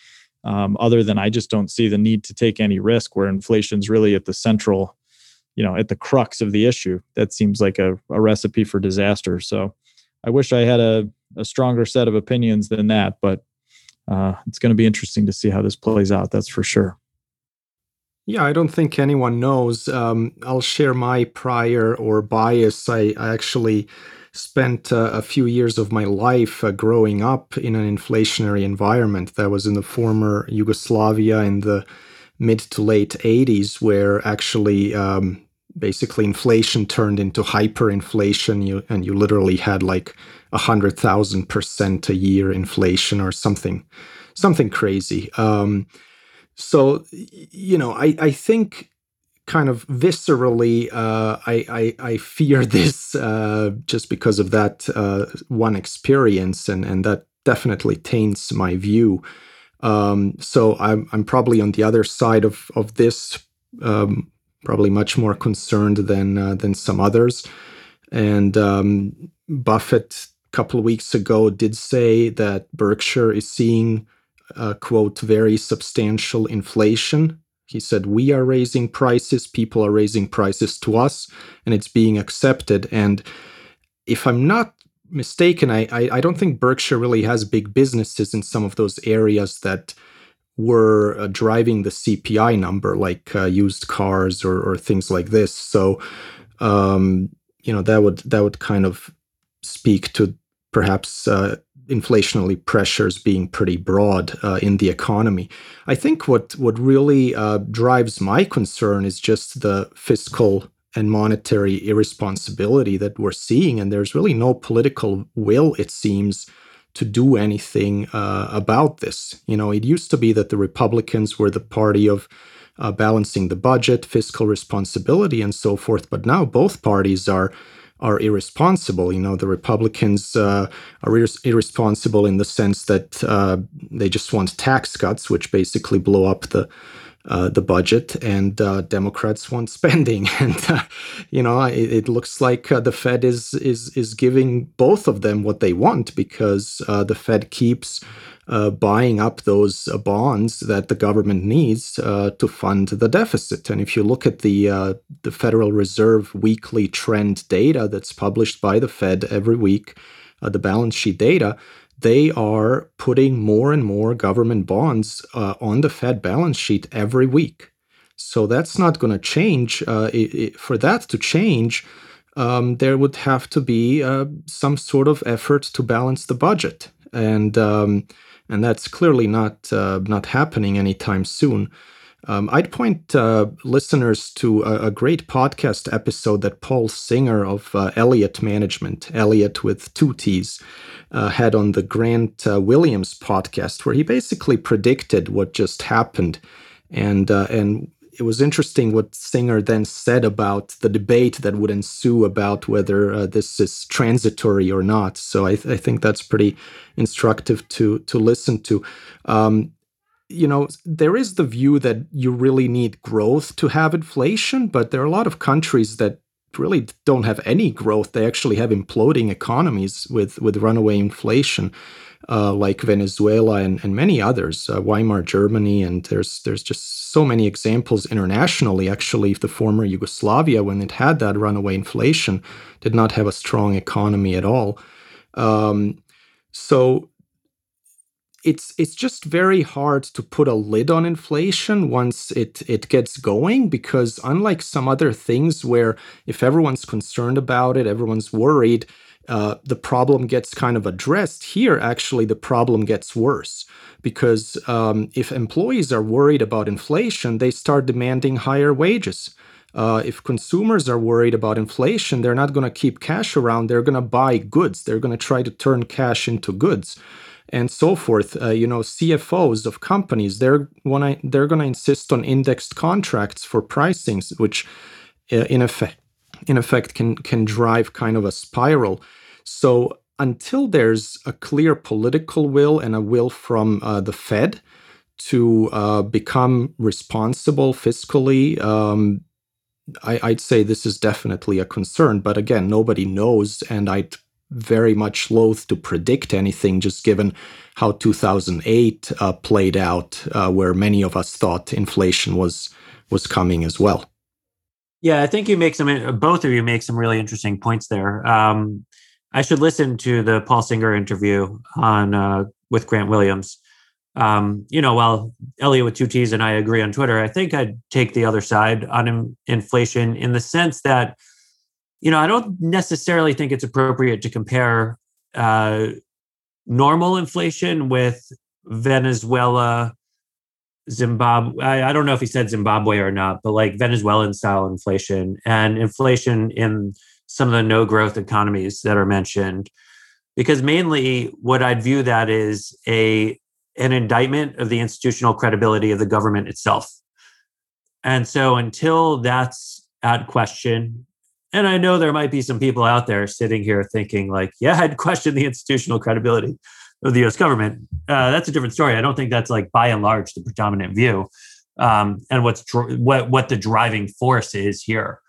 um, other than I just don't see the need to take any risk where inflation's really at the central, you know, at the crux of the issue. That seems like a, a recipe for disaster. So I wish I had a, a stronger set of opinions than that, but uh, it's going to be interesting to see how this plays out. That's for sure. Yeah, I don't think anyone knows. Um, I'll share my prior or bias. I, I actually spent uh, a few years of my life uh, growing up in an inflationary environment that was in the former Yugoslavia in the mid to late 80s, where actually um, basically inflation turned into hyperinflation, you, and you literally had like a hundred thousand percent a year inflation or something, something crazy. Um, so you know, I I think kind of viscerally, uh, I, I, I fear this uh, just because of that uh, one experience, and and that definitely taints my view. Um, so I'm I'm probably on the other side of of this, um, probably much more concerned than uh, than some others. And um, Buffett a couple of weeks ago did say that Berkshire is seeing, uh, quote, very substantial inflation he said, We are raising prices, people are raising prices to us, and it's being accepted. And if I'm not mistaken, I, I, I don't think Berkshire really has big businesses in some of those areas that were uh, driving the CPI number, like uh, used cars or, or things like this. So, um, you know, that would that would kind of speak to perhaps uh, inflationary pressures being pretty broad uh, in the economy. I think what what really uh, drives my concern is just the fiscal and monetary irresponsibility that we're seeing, and there's really no political will, it seems, to do anything uh, about this. You know, it used to be that the Republicans were the party of uh, balancing the budget, fiscal responsibility, and so forth, but now both parties are are irresponsible. You know, the Republicans uh, are ir- irresponsible in the sense that uh, they just want tax cuts, which basically blow up the uh, the budget, and uh, Democrats want spending, and uh, you know it, it looks like uh, the Fed is is is giving both of them what they want because the Fed keeps uh, buying up those bonds that the government needs to fund the deficit. And if you look at the the Federal Reserve weekly trend data that's published by the Fed every week, the balance sheet data they are putting more and more government bonds uh, on the Fed balance sheet every week. So that's not going to change. Uh, it, it, for that to change, um, there would have to be uh, some sort of effort to balance the budget, and um, and that's clearly not uh, not happening anytime soon. Um, I'd point uh, listeners to a, a, great podcast episode that Paul Singer of uh, Elliott Management, Elliott with two T's, uh, had on the Grant uh, Williams podcast, where he basically predicted what just happened, and uh, and it was interesting what Singer then said about the debate that would ensue about whether uh, this is transitory or not. So I, th- I, think that's pretty instructive to to listen to. Um, you know, there is the view that you really need growth to have inflation, but there are a lot of countries that really don't have any growth. They actually have imploding economies with, with runaway inflation, uh, like Venezuela and, and many others, uh, Weimar Germany, and there's there's just so many examples internationally. Actually, the former Yugoslavia, when it had that runaway inflation, did not have a strong economy at all. Um, so it's it's just very hard to put a lid on inflation once it it gets going because unlike some other things where if everyone's concerned about it everyone's worried uh, the problem gets kind of addressed here actually the problem gets worse because um, if employees are worried about inflation they start demanding higher wages uh, if consumers are worried about inflation, they're not going to keep cash around. They're going to buy goods. They're going to try to turn cash into goods and so forth. Uh, you know, CFOs of companies they're they're going to insist on indexed contracts for pricings, which uh, in effect in effect can can drive kind of a spiral. So until there's a clear political will and a will from uh, the Fed to uh, become responsible fiscally. Um, I, would say this is definitely a concern, but again, nobody knows, and I'd very much loath to predict anything, just given how 2008 uh, played out, uh, where many of us thought inflation was was coming as well. Yeah, I think you make some. Both of you make some really interesting points there. Um, I should listen to the Paul Singer interview on uh, with Grant Williams. Um, you know, while Elliott with two T's and I agree on Twitter, I think I'd take the other side on in- inflation in the sense that you know, I don't necessarily think it's appropriate to compare uh, normal inflation with Venezuela, Zimbabwe. I, I, don't know if he said Zimbabwe or not, but like Venezuelan style inflation and inflation in some of the no growth economies that are mentioned. Because mainly what I'd view that is a an indictment of the institutional credibility of the government itself. And so until that's at question, and I know there might be some people out there sitting here thinking, like, yeah, I'd question the institutional credibility of the US government. Uh, that's a different story. I don't think that's like by and large the predominant view. Um, and what's dr- what what the driving force is here.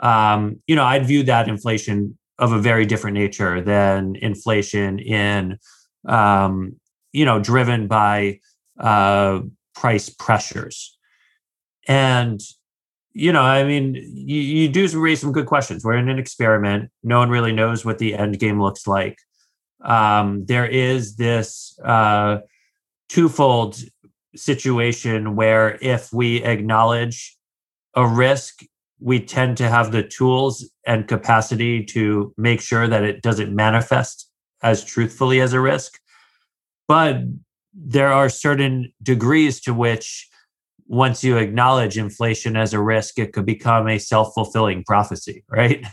Um, you know, I'd view that inflation of a very different nature than inflation in, um, you know, driven by uh, price pressures. And you know, I mean, you, you do raise some good questions. We're in an experiment. No one really knows what the end game looks like. Um, there is this uh, twofold situation where if we acknowledge a risk, we tend to have the tools and capacity to make sure that it doesn't manifest as truthfully as a risk. But there are certain degrees to which once you acknowledge inflation as a risk, it could become a self fulfilling prophecy, right?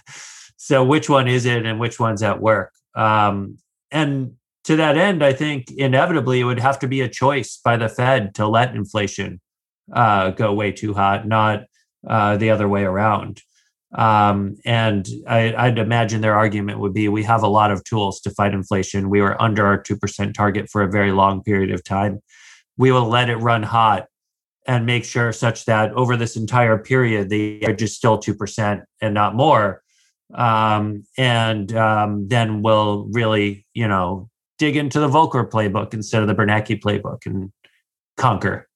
So, which one is it and which one's at work? Um, and to that end, I think inevitably it would have to be a choice by the Fed to let inflation uh, go way too hot, not uh, the other way around. Um, and I, would imagine their argument would be we have a lot of tools to fight inflation. We were under our 2% target for a very long period of time. We will let it run hot and make sure such that over this entire period they are just still 2% and not more um, and um, then we'll really you know dig into the volcker playbook instead of the bernanke playbook and conquer.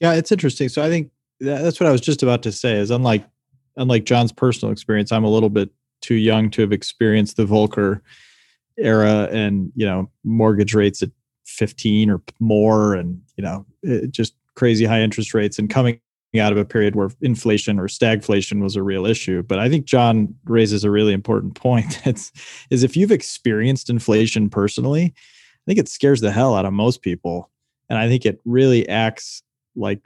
Yeah it's interesting. So i think that's what i was just about to say is unlike unlike john's personal experience i'm a little bit too young to have experienced the volcker era and you know mortgage rates at 15 or more and you know just crazy high interest rates and coming out of a period where inflation or stagflation was a real issue but i think john raises a really important point it's is if you've experienced inflation personally i think it scares the hell out of most people and i think it really acts like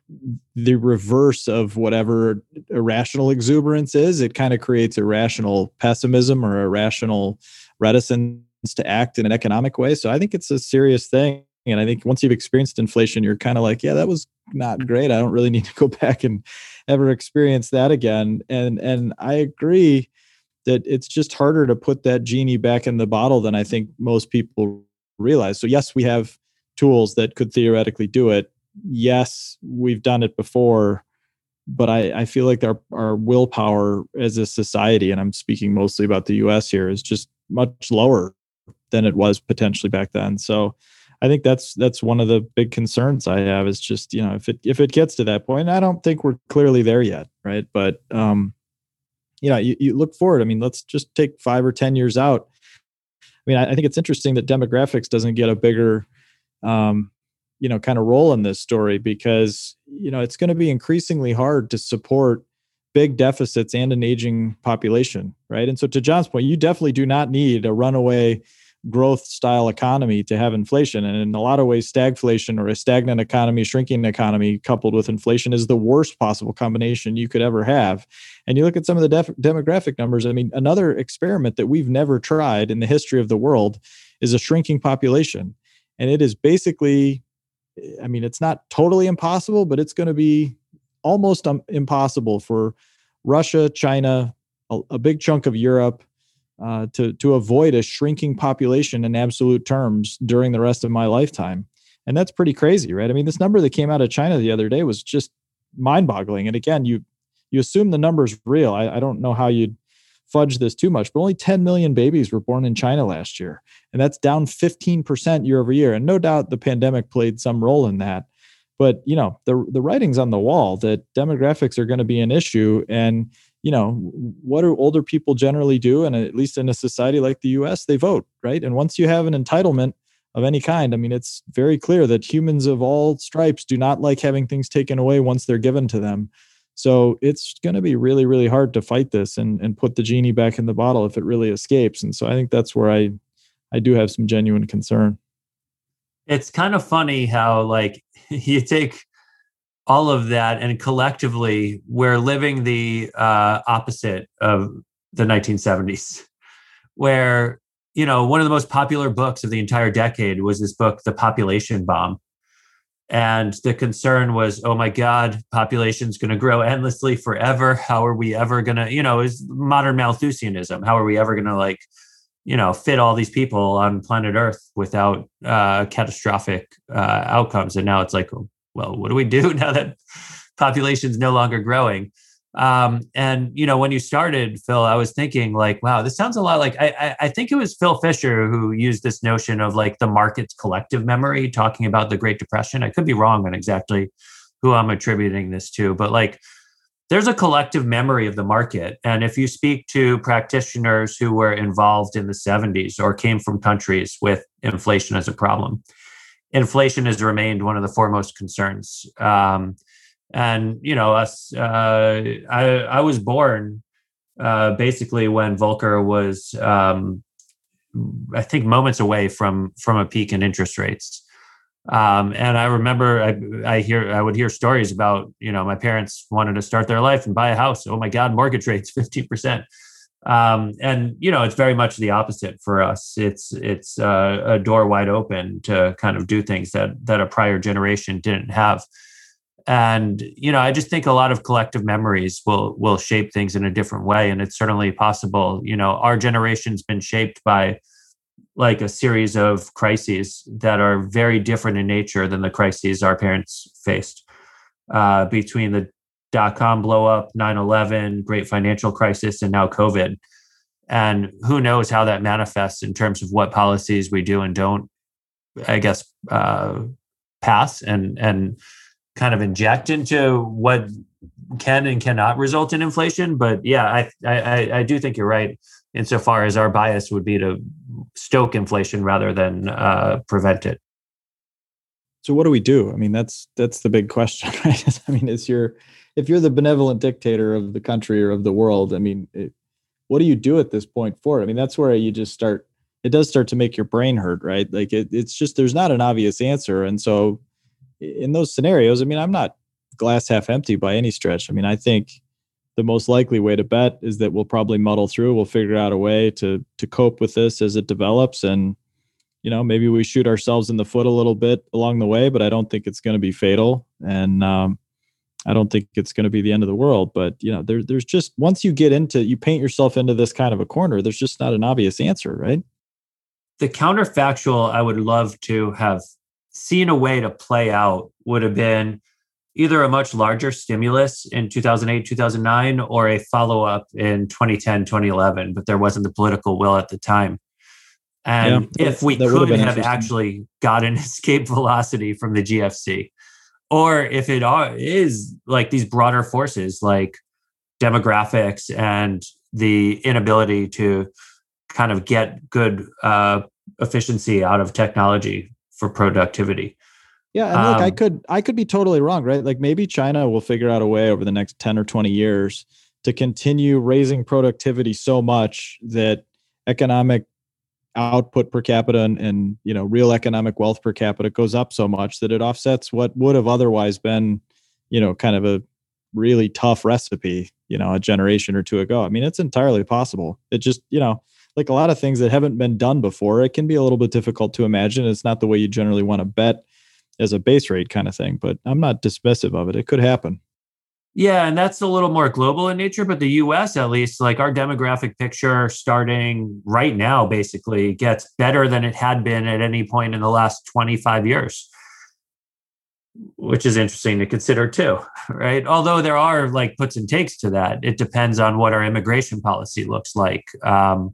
the reverse of whatever irrational exuberance is it kind of creates irrational pessimism or irrational reticence to act in an economic way. So I think it's a serious thing. And I think once you've experienced inflation, you're kind of like, yeah, that was not great. I don't really need to go back and ever experience that again. And and I agree that it's just harder to put that genie back in the bottle than I think most people realize. So yes, we have tools that could theoretically do it. Yes, we've done it before, but I, I feel like our our willpower as a society, and I'm speaking mostly about the US here, is just much lower than it was potentially back then. So I think that's that's one of the big concerns I have is just you know if it if it gets to that point, I don't think we're clearly there yet, right? But um, you know, you, you look forward. I mean, let's just take five or ten years out. I mean, I, I think it's interesting that demographics doesn't get a bigger, um, you know, kind of role in this story because you know it's going to be increasingly hard to support big deficits and an aging population, right? And so, to John's point, you definitely do not need a runaway growth style economy to have inflation. And in a lot of ways, stagflation or a stagnant economy, shrinking economy coupled with inflation is the worst possible combination you could ever have. And you look at some of the def- demographic numbers. I mean, another experiment that we've never tried in the history of the world is a shrinking population. And it is basically, I mean, it's not totally impossible, but it's going to be almost um, impossible for Russia, China, a, a big chunk of Europe, uh, to to avoid a shrinking population in absolute terms during the rest of my lifetime, and that's pretty crazy, right? I mean, this number that came out of China the other day was just mind-boggling. And again, you you assume the number's real. I, I don't know how you'd fudge this too much, but only 10 million babies were born in China last year, and that's down 15% year over year. And no doubt the pandemic played some role in that. But you know, the the writing's on the wall that demographics are going to be an issue, and you know what do older people generally do? And at least in a society like the us they vote right? And once you have an entitlement of any kind i mean it's very clear that humans of all stripes do not like having things taken away once they're given to them. So it's going to be really really hard to fight this and and put the genie back in the bottle if it really escapes. And so i think that's where i i do have some genuine concern. It's kind of funny how like you take all of that and collectively we're living the uh, opposite of the 1970s where you know one of the most popular books of the entire decade was this book the population bomb. And the concern was oh my god population's going to grow endlessly forever. How are we ever going to you know is modern malthusianism. How are we ever going to like you know fit all these people on planet earth without uh, catastrophic uh, outcomes? And now it's like well, what do we do now that population is no longer growing? Um, and you know, when you started, Phil, I was thinking like, wow, this sounds a lot like I, I, I think it was Phil Fisher who used this notion of like the market's collective memory, talking about the Great Depression. I could be wrong on exactly who I'm attributing this to, but like there's a collective memory of the market. And if you speak to practitioners who were involved in the 70s or came from countries with inflation as a problem, inflation has remained one of the foremost concerns. Um, and you know, us, uh, I, I was born uh, basically when Volcker was, um, I think, moments away from from a peak in interest rates. Um, and I remember I, I hear I would hear stories about you know my parents wanted to start their life and buy a house. Oh my God, mortgage rates fifteen percent. Um, and you know it's very much the opposite for us. It's it's uh, a door wide open to kind of do things that that a prior generation didn't have. And you know I just think a lot of collective memories will will shape things in a different way. And it's certainly possible. You know our generation's been shaped by like a series of crises that are very different in nature than the crises our parents faced uh, between the dot com blow up, 9 11, great financial crisis, and now COVID. And who knows how that manifests in terms of what policies we do and don't, I guess, uh, pass and, and kind of inject into what can and cannot result in inflation. But yeah, I, I, I do think you're right insofar as our bias would be to stoke inflation rather than uh, prevent it. So what do we do? I mean, that's that's the big question, right? I mean, is your if you're the benevolent dictator of the country or of the world, I mean, it, what do you do at this point for it? I mean, that's where you just start. It does start to make your brain hurt, right? Like it, it's just there's not an obvious answer, and so in those scenarios, I mean, I'm not glass half empty by any stretch. I mean, I think the most likely way to bet is that we'll probably muddle through. We'll figure out a way to to cope with this as it develops, and you know maybe we shoot ourselves in the foot a little bit along the way, but I don't think it's going to be fatal, and um, I don't think it's going to be the end of the world. But you know, there, there's just once you get into you paint yourself into this kind of a corner, there's just not an obvious answer, right? The counterfactual I would love to have seen a way to play out would have been either a much larger stimulus in 2008 2009 or a follow-up in 2010 2011 but there wasn't the political will at the time and yeah, if we could have actually gotten escape velocity from the gfc or if it is like these broader forces like demographics and the inability to kind of get good uh, efficiency out of technology for productivity yeah, and look, um, I could I could be totally wrong, right? Like maybe China will figure out a way over the next 10 or 20 years to continue raising productivity so much that economic output per capita and, and you know real economic wealth per capita goes up so much that it offsets what would have otherwise been, you know, kind of a really tough recipe, you know, a generation or two ago. I mean, it's entirely possible. It just, you know, like a lot of things that haven't been done before, it can be a little bit difficult to imagine. It's not the way you generally want to bet as a base rate kind of thing. But I'm not dismissive of it. It could happen. Yeah, and that's a little more global in nature, but the US at least, like our demographic picture starting right now, basically gets better than it had been at any point in the last 25 years, which is interesting to consider too, right? Although there are like puts and takes to that, it depends on what our immigration policy looks like. Um,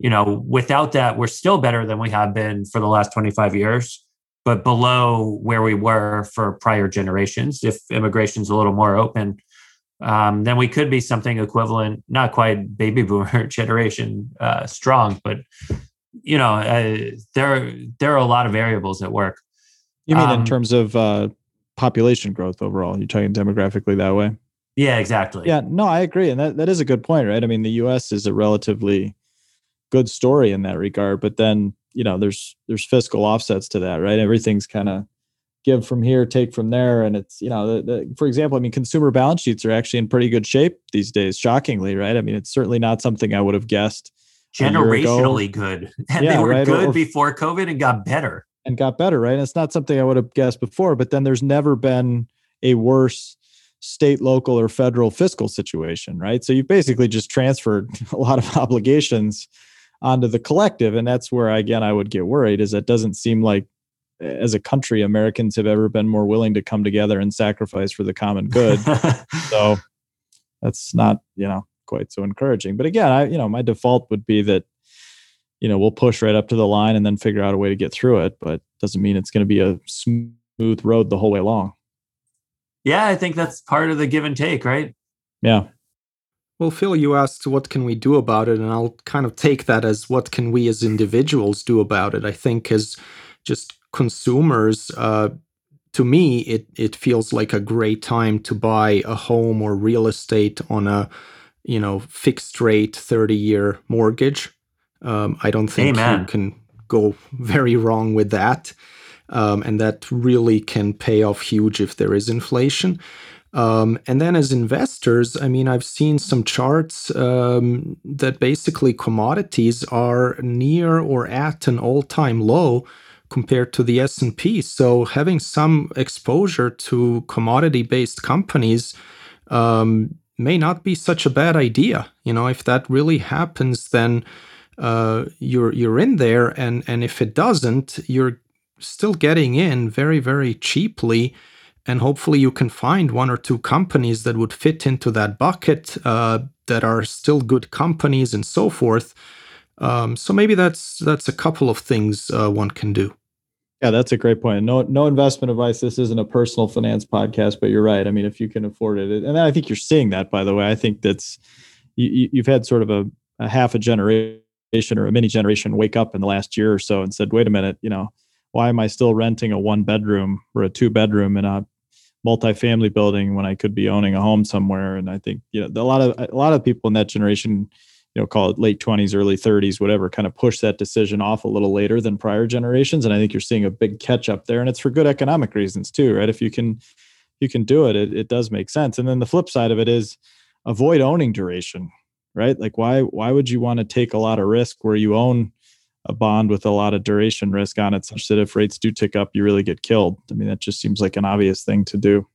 you know, without that, we're still better than we have been for the last 25 years but below where we were for prior generations. If immigration's a little more open, um, then we could be something equivalent, not quite baby boomer generation uh, strong, but you know, uh, there there are a lot of variables at work. You mean um, in terms of uh, population growth overall? You're talking demographically that way? Yeah, exactly. Yeah, no, I agree, and that that is a good point, right? I mean, the U.S. is a relatively good story in that regard, but then you know there's there's fiscal offsets to that right? Everything's kind of give from here take from there and it's you know the, the, for example i mean consumer balance sheets are actually in pretty good shape these days shockingly right? I mean it's certainly not something i would have guessed generationally good. And yeah, they were right? good or, before covid and got better. And got better right? And it's not something i would have guessed before but then there's never been a worse state local or federal fiscal situation right? So you've basically just transferred a lot of obligations onto the collective and that's where again i would get worried is it doesn't seem like as a country americans have ever been more willing to come together and sacrifice for the common good. So that's not you know quite so encouraging. But again i you know my default would be that you know we'll push right up to the line and then figure out a way to get through it but doesn't mean it's going to be a smooth road the whole way along. Yeah i think that's part of the give and take right? Yeah. Well, Phil, you asked what can we do about it, and I'll kind of take that as what can we as individuals do about it. I think as just consumers, uh, to me, it it feels like a great time to buy a home or real estate on a you know fixed rate thirty year mortgage. Um, I don't think Amen. you can go very wrong with that, um, and that really can pay off huge if there is inflation. Um, and then as investors, I mean, I've seen some charts um, that basically commodities are near or at an all-time low compared to the S&P. So having some exposure to commodity-based companies um, may not be such a bad idea. You know, if that really happens, then uh, you're you're in there, and and if it doesn't, you're still getting in very very cheaply and hopefully you can find one or two companies that would fit into that bucket uh, that are still good companies and so forth. Um, so maybe that's that's a couple of things uh, one can do. Yeah, that's a great point. No, no investment advice. This isn't a personal finance podcast, but you're right. I mean, if you can afford it, and I think you're seeing that. By the way, I think that's you, you've had sort of a, a half a generation or a mini generation wake up in the last year or so and said, "Wait a minute, you know, why am I still renting a one bedroom or a two bedroom in a multifamily building when I could be owning a home somewhere. And I think you know a lot of a lot of people in that generation, you know, call it late twenties, early thirties, whatever, kind of push that decision off a little later than prior generations. And I think you're seeing a big catch up there, and it's for good economic reasons too, right? If you can you can do it, it, it does make sense. And then the flip side of it is avoid owning duration, right? Like why why would you want to take a lot of risk where you own a bond with a lot of duration risk on it, such that if rates do tick up, you really get killed. I mean, that just seems like an obvious thing to do.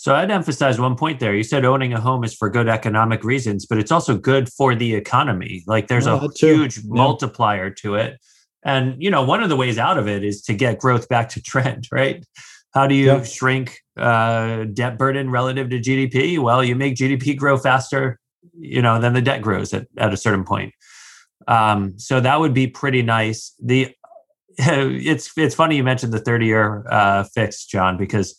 So I'd emphasize one point there. You said owning a home is for good economic reasons, but it's also good for the economy. Like there's a huge yeah. multiplier to it. And you know, one of the ways out of it is to get growth back to trend, right? How do you yeah. shrink uh, debt burden relative to GDP? Well, you make GDP grow faster, you know, than the debt grows at, at a certain point. Um, so that would be pretty nice. The it's it's funny you mentioned the 30 year uh, fix, John, because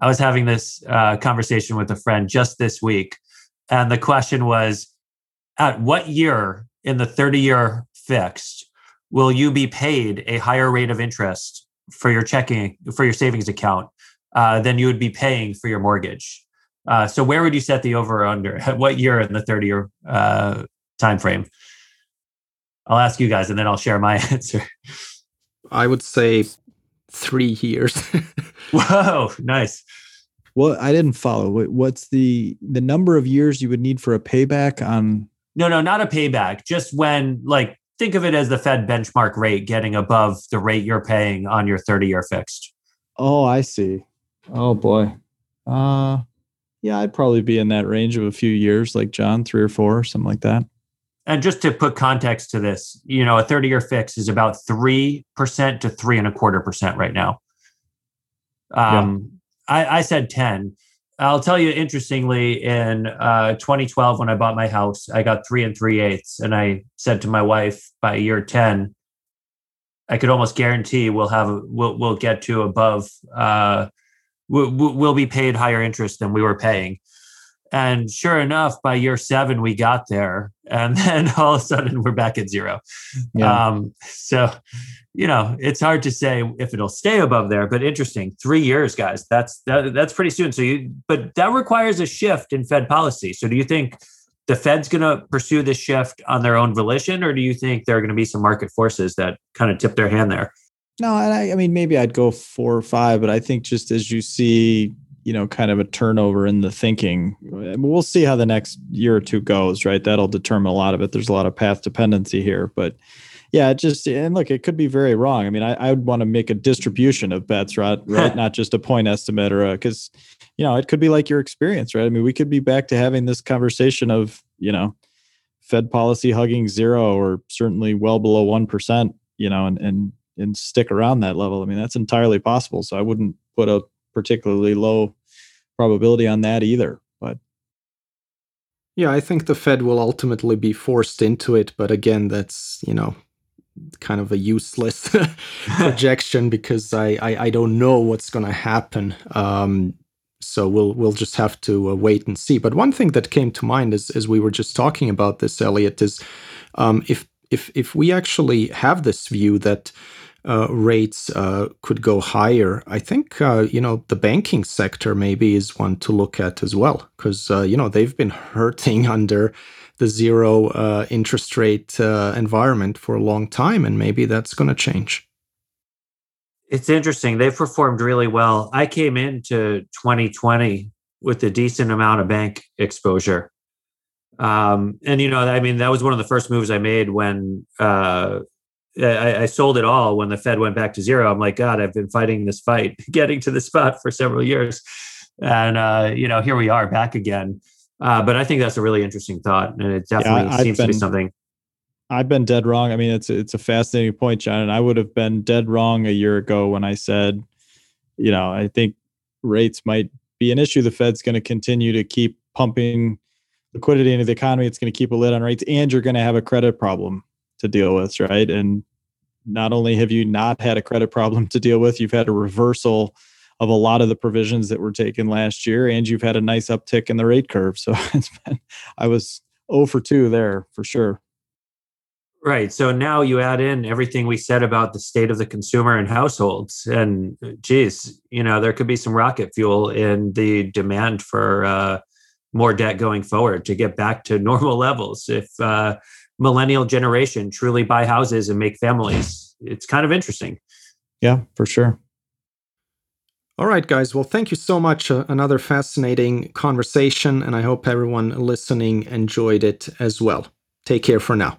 I was having this uh, conversation with a friend just this week, and the question was, at what year in the 30 year fixed will you be paid a higher rate of interest for your checking for your savings account uh, than you would be paying for your mortgage? Uh, so where would you set the over or under? At what year in the 30 year uh, time frame? I'll ask you guys and then I'll share my answer. I would say three years. Whoa, nice. Well, I didn't follow. What's the the number of years you would need for a payback on? No, no, not a payback. Just when, like, think of it as the Fed benchmark rate getting above the rate you're paying on your 30 year fixed. Oh, I see. Oh boy. Uh yeah, I'd probably be in that range of a few years, like John, three or four, something like that and just to put context to this, you know, a 30 year fix is about 3% to three and a quarter percent right now. Um, yeah. I, I, said 10. I'll tell you, interestingly, in uh, 2012, when I bought my house, I got three and three eighths. And I said to my wife, by year 10, I could almost guarantee we'll have, we'll, we'll get to above, uh, we'll, we'll be paid higher interest than we were paying. And sure enough, by year seven, we got there. And then all of a sudden, we're back at zero. Yeah. Um, so, you know, it's hard to say if it'll stay above there, but interesting. Three years, guys. That's that, that's pretty soon. So you, but that requires a shift in Fed policy. So do you think the Fed's going to pursue this shift on their own volition, or do you think there are going to be some market forces that kind of tip their hand there? No, I, I mean maybe I'd go four or five, but I think just as you see you know kind of a turnover in the thinking. We'll see how the next year or two goes right? That'll determine a lot of it. There's a lot of path dependency here but yeah it just and look it could be very wrong. I mean i, I would want to make a distribution of bets right? Right. Not just a point estimate or because you know it could be like your experience right? I mean we could be back to having this conversation of you know fed policy hugging zero or certainly well below 1% you know and and and stick around that level. I mean that's entirely possible so i wouldn't put a particularly low probability on that either. But yeah, I think the Fed will ultimately be forced into it. But again, that's, you know, kind of a useless projection because I, I, I, don't know what's going to happen. Um, So we'll we'll just have to uh, wait and see. But one thing that came to mind as as we were just talking about this, Elliot, is um, if if if we actually have this view that uh, rates uh, could go higher, I think uh, you know the banking sector maybe is one to look at as well because uh, you know they've been hurting under the zero uh, interest rate uh, environment for a long time, and maybe that's going to change. It's interesting. They've performed really well. I came into 2020 with a decent amount of bank exposure. Um, and you know, I mean, that was one of the first moves I made when uh, I, I, sold it all when the Fed went back to zero. I'm like, God, I've been fighting this fight, getting to the spot for several years, and uh, you know, here we are back again. Uh, but I think that's a really interesting thought, and it definitely yeah, seems been, to be something. I've been dead wrong. I mean, it's it's a fascinating point, John, and I would have been dead wrong a year ago when I said, you know, I think rates might be an issue. The Fed's going to continue to keep pumping liquidity into the economy. It's going to keep a lid on rates, and you're going to have a credit problem to deal with, right? And not only have you not had a credit problem to deal with, you've had a reversal of a lot of the provisions that were taken last year, and you've had a nice uptick in the rate curve. So it's been, I was 0 for 2 there for sure. Right. So now you add in everything we said about the state of the consumer and households, and geez, you know, there could be some rocket fuel in the demand for uh, more debt going forward to get back to normal levels. If uh, millennial generation truly buy houses and make families, it's kind of interesting. Yeah, for sure. All right, guys. Well, thank you so much. Uh, another fascinating conversation, and I hope everyone listening enjoyed it as well. Take care for now.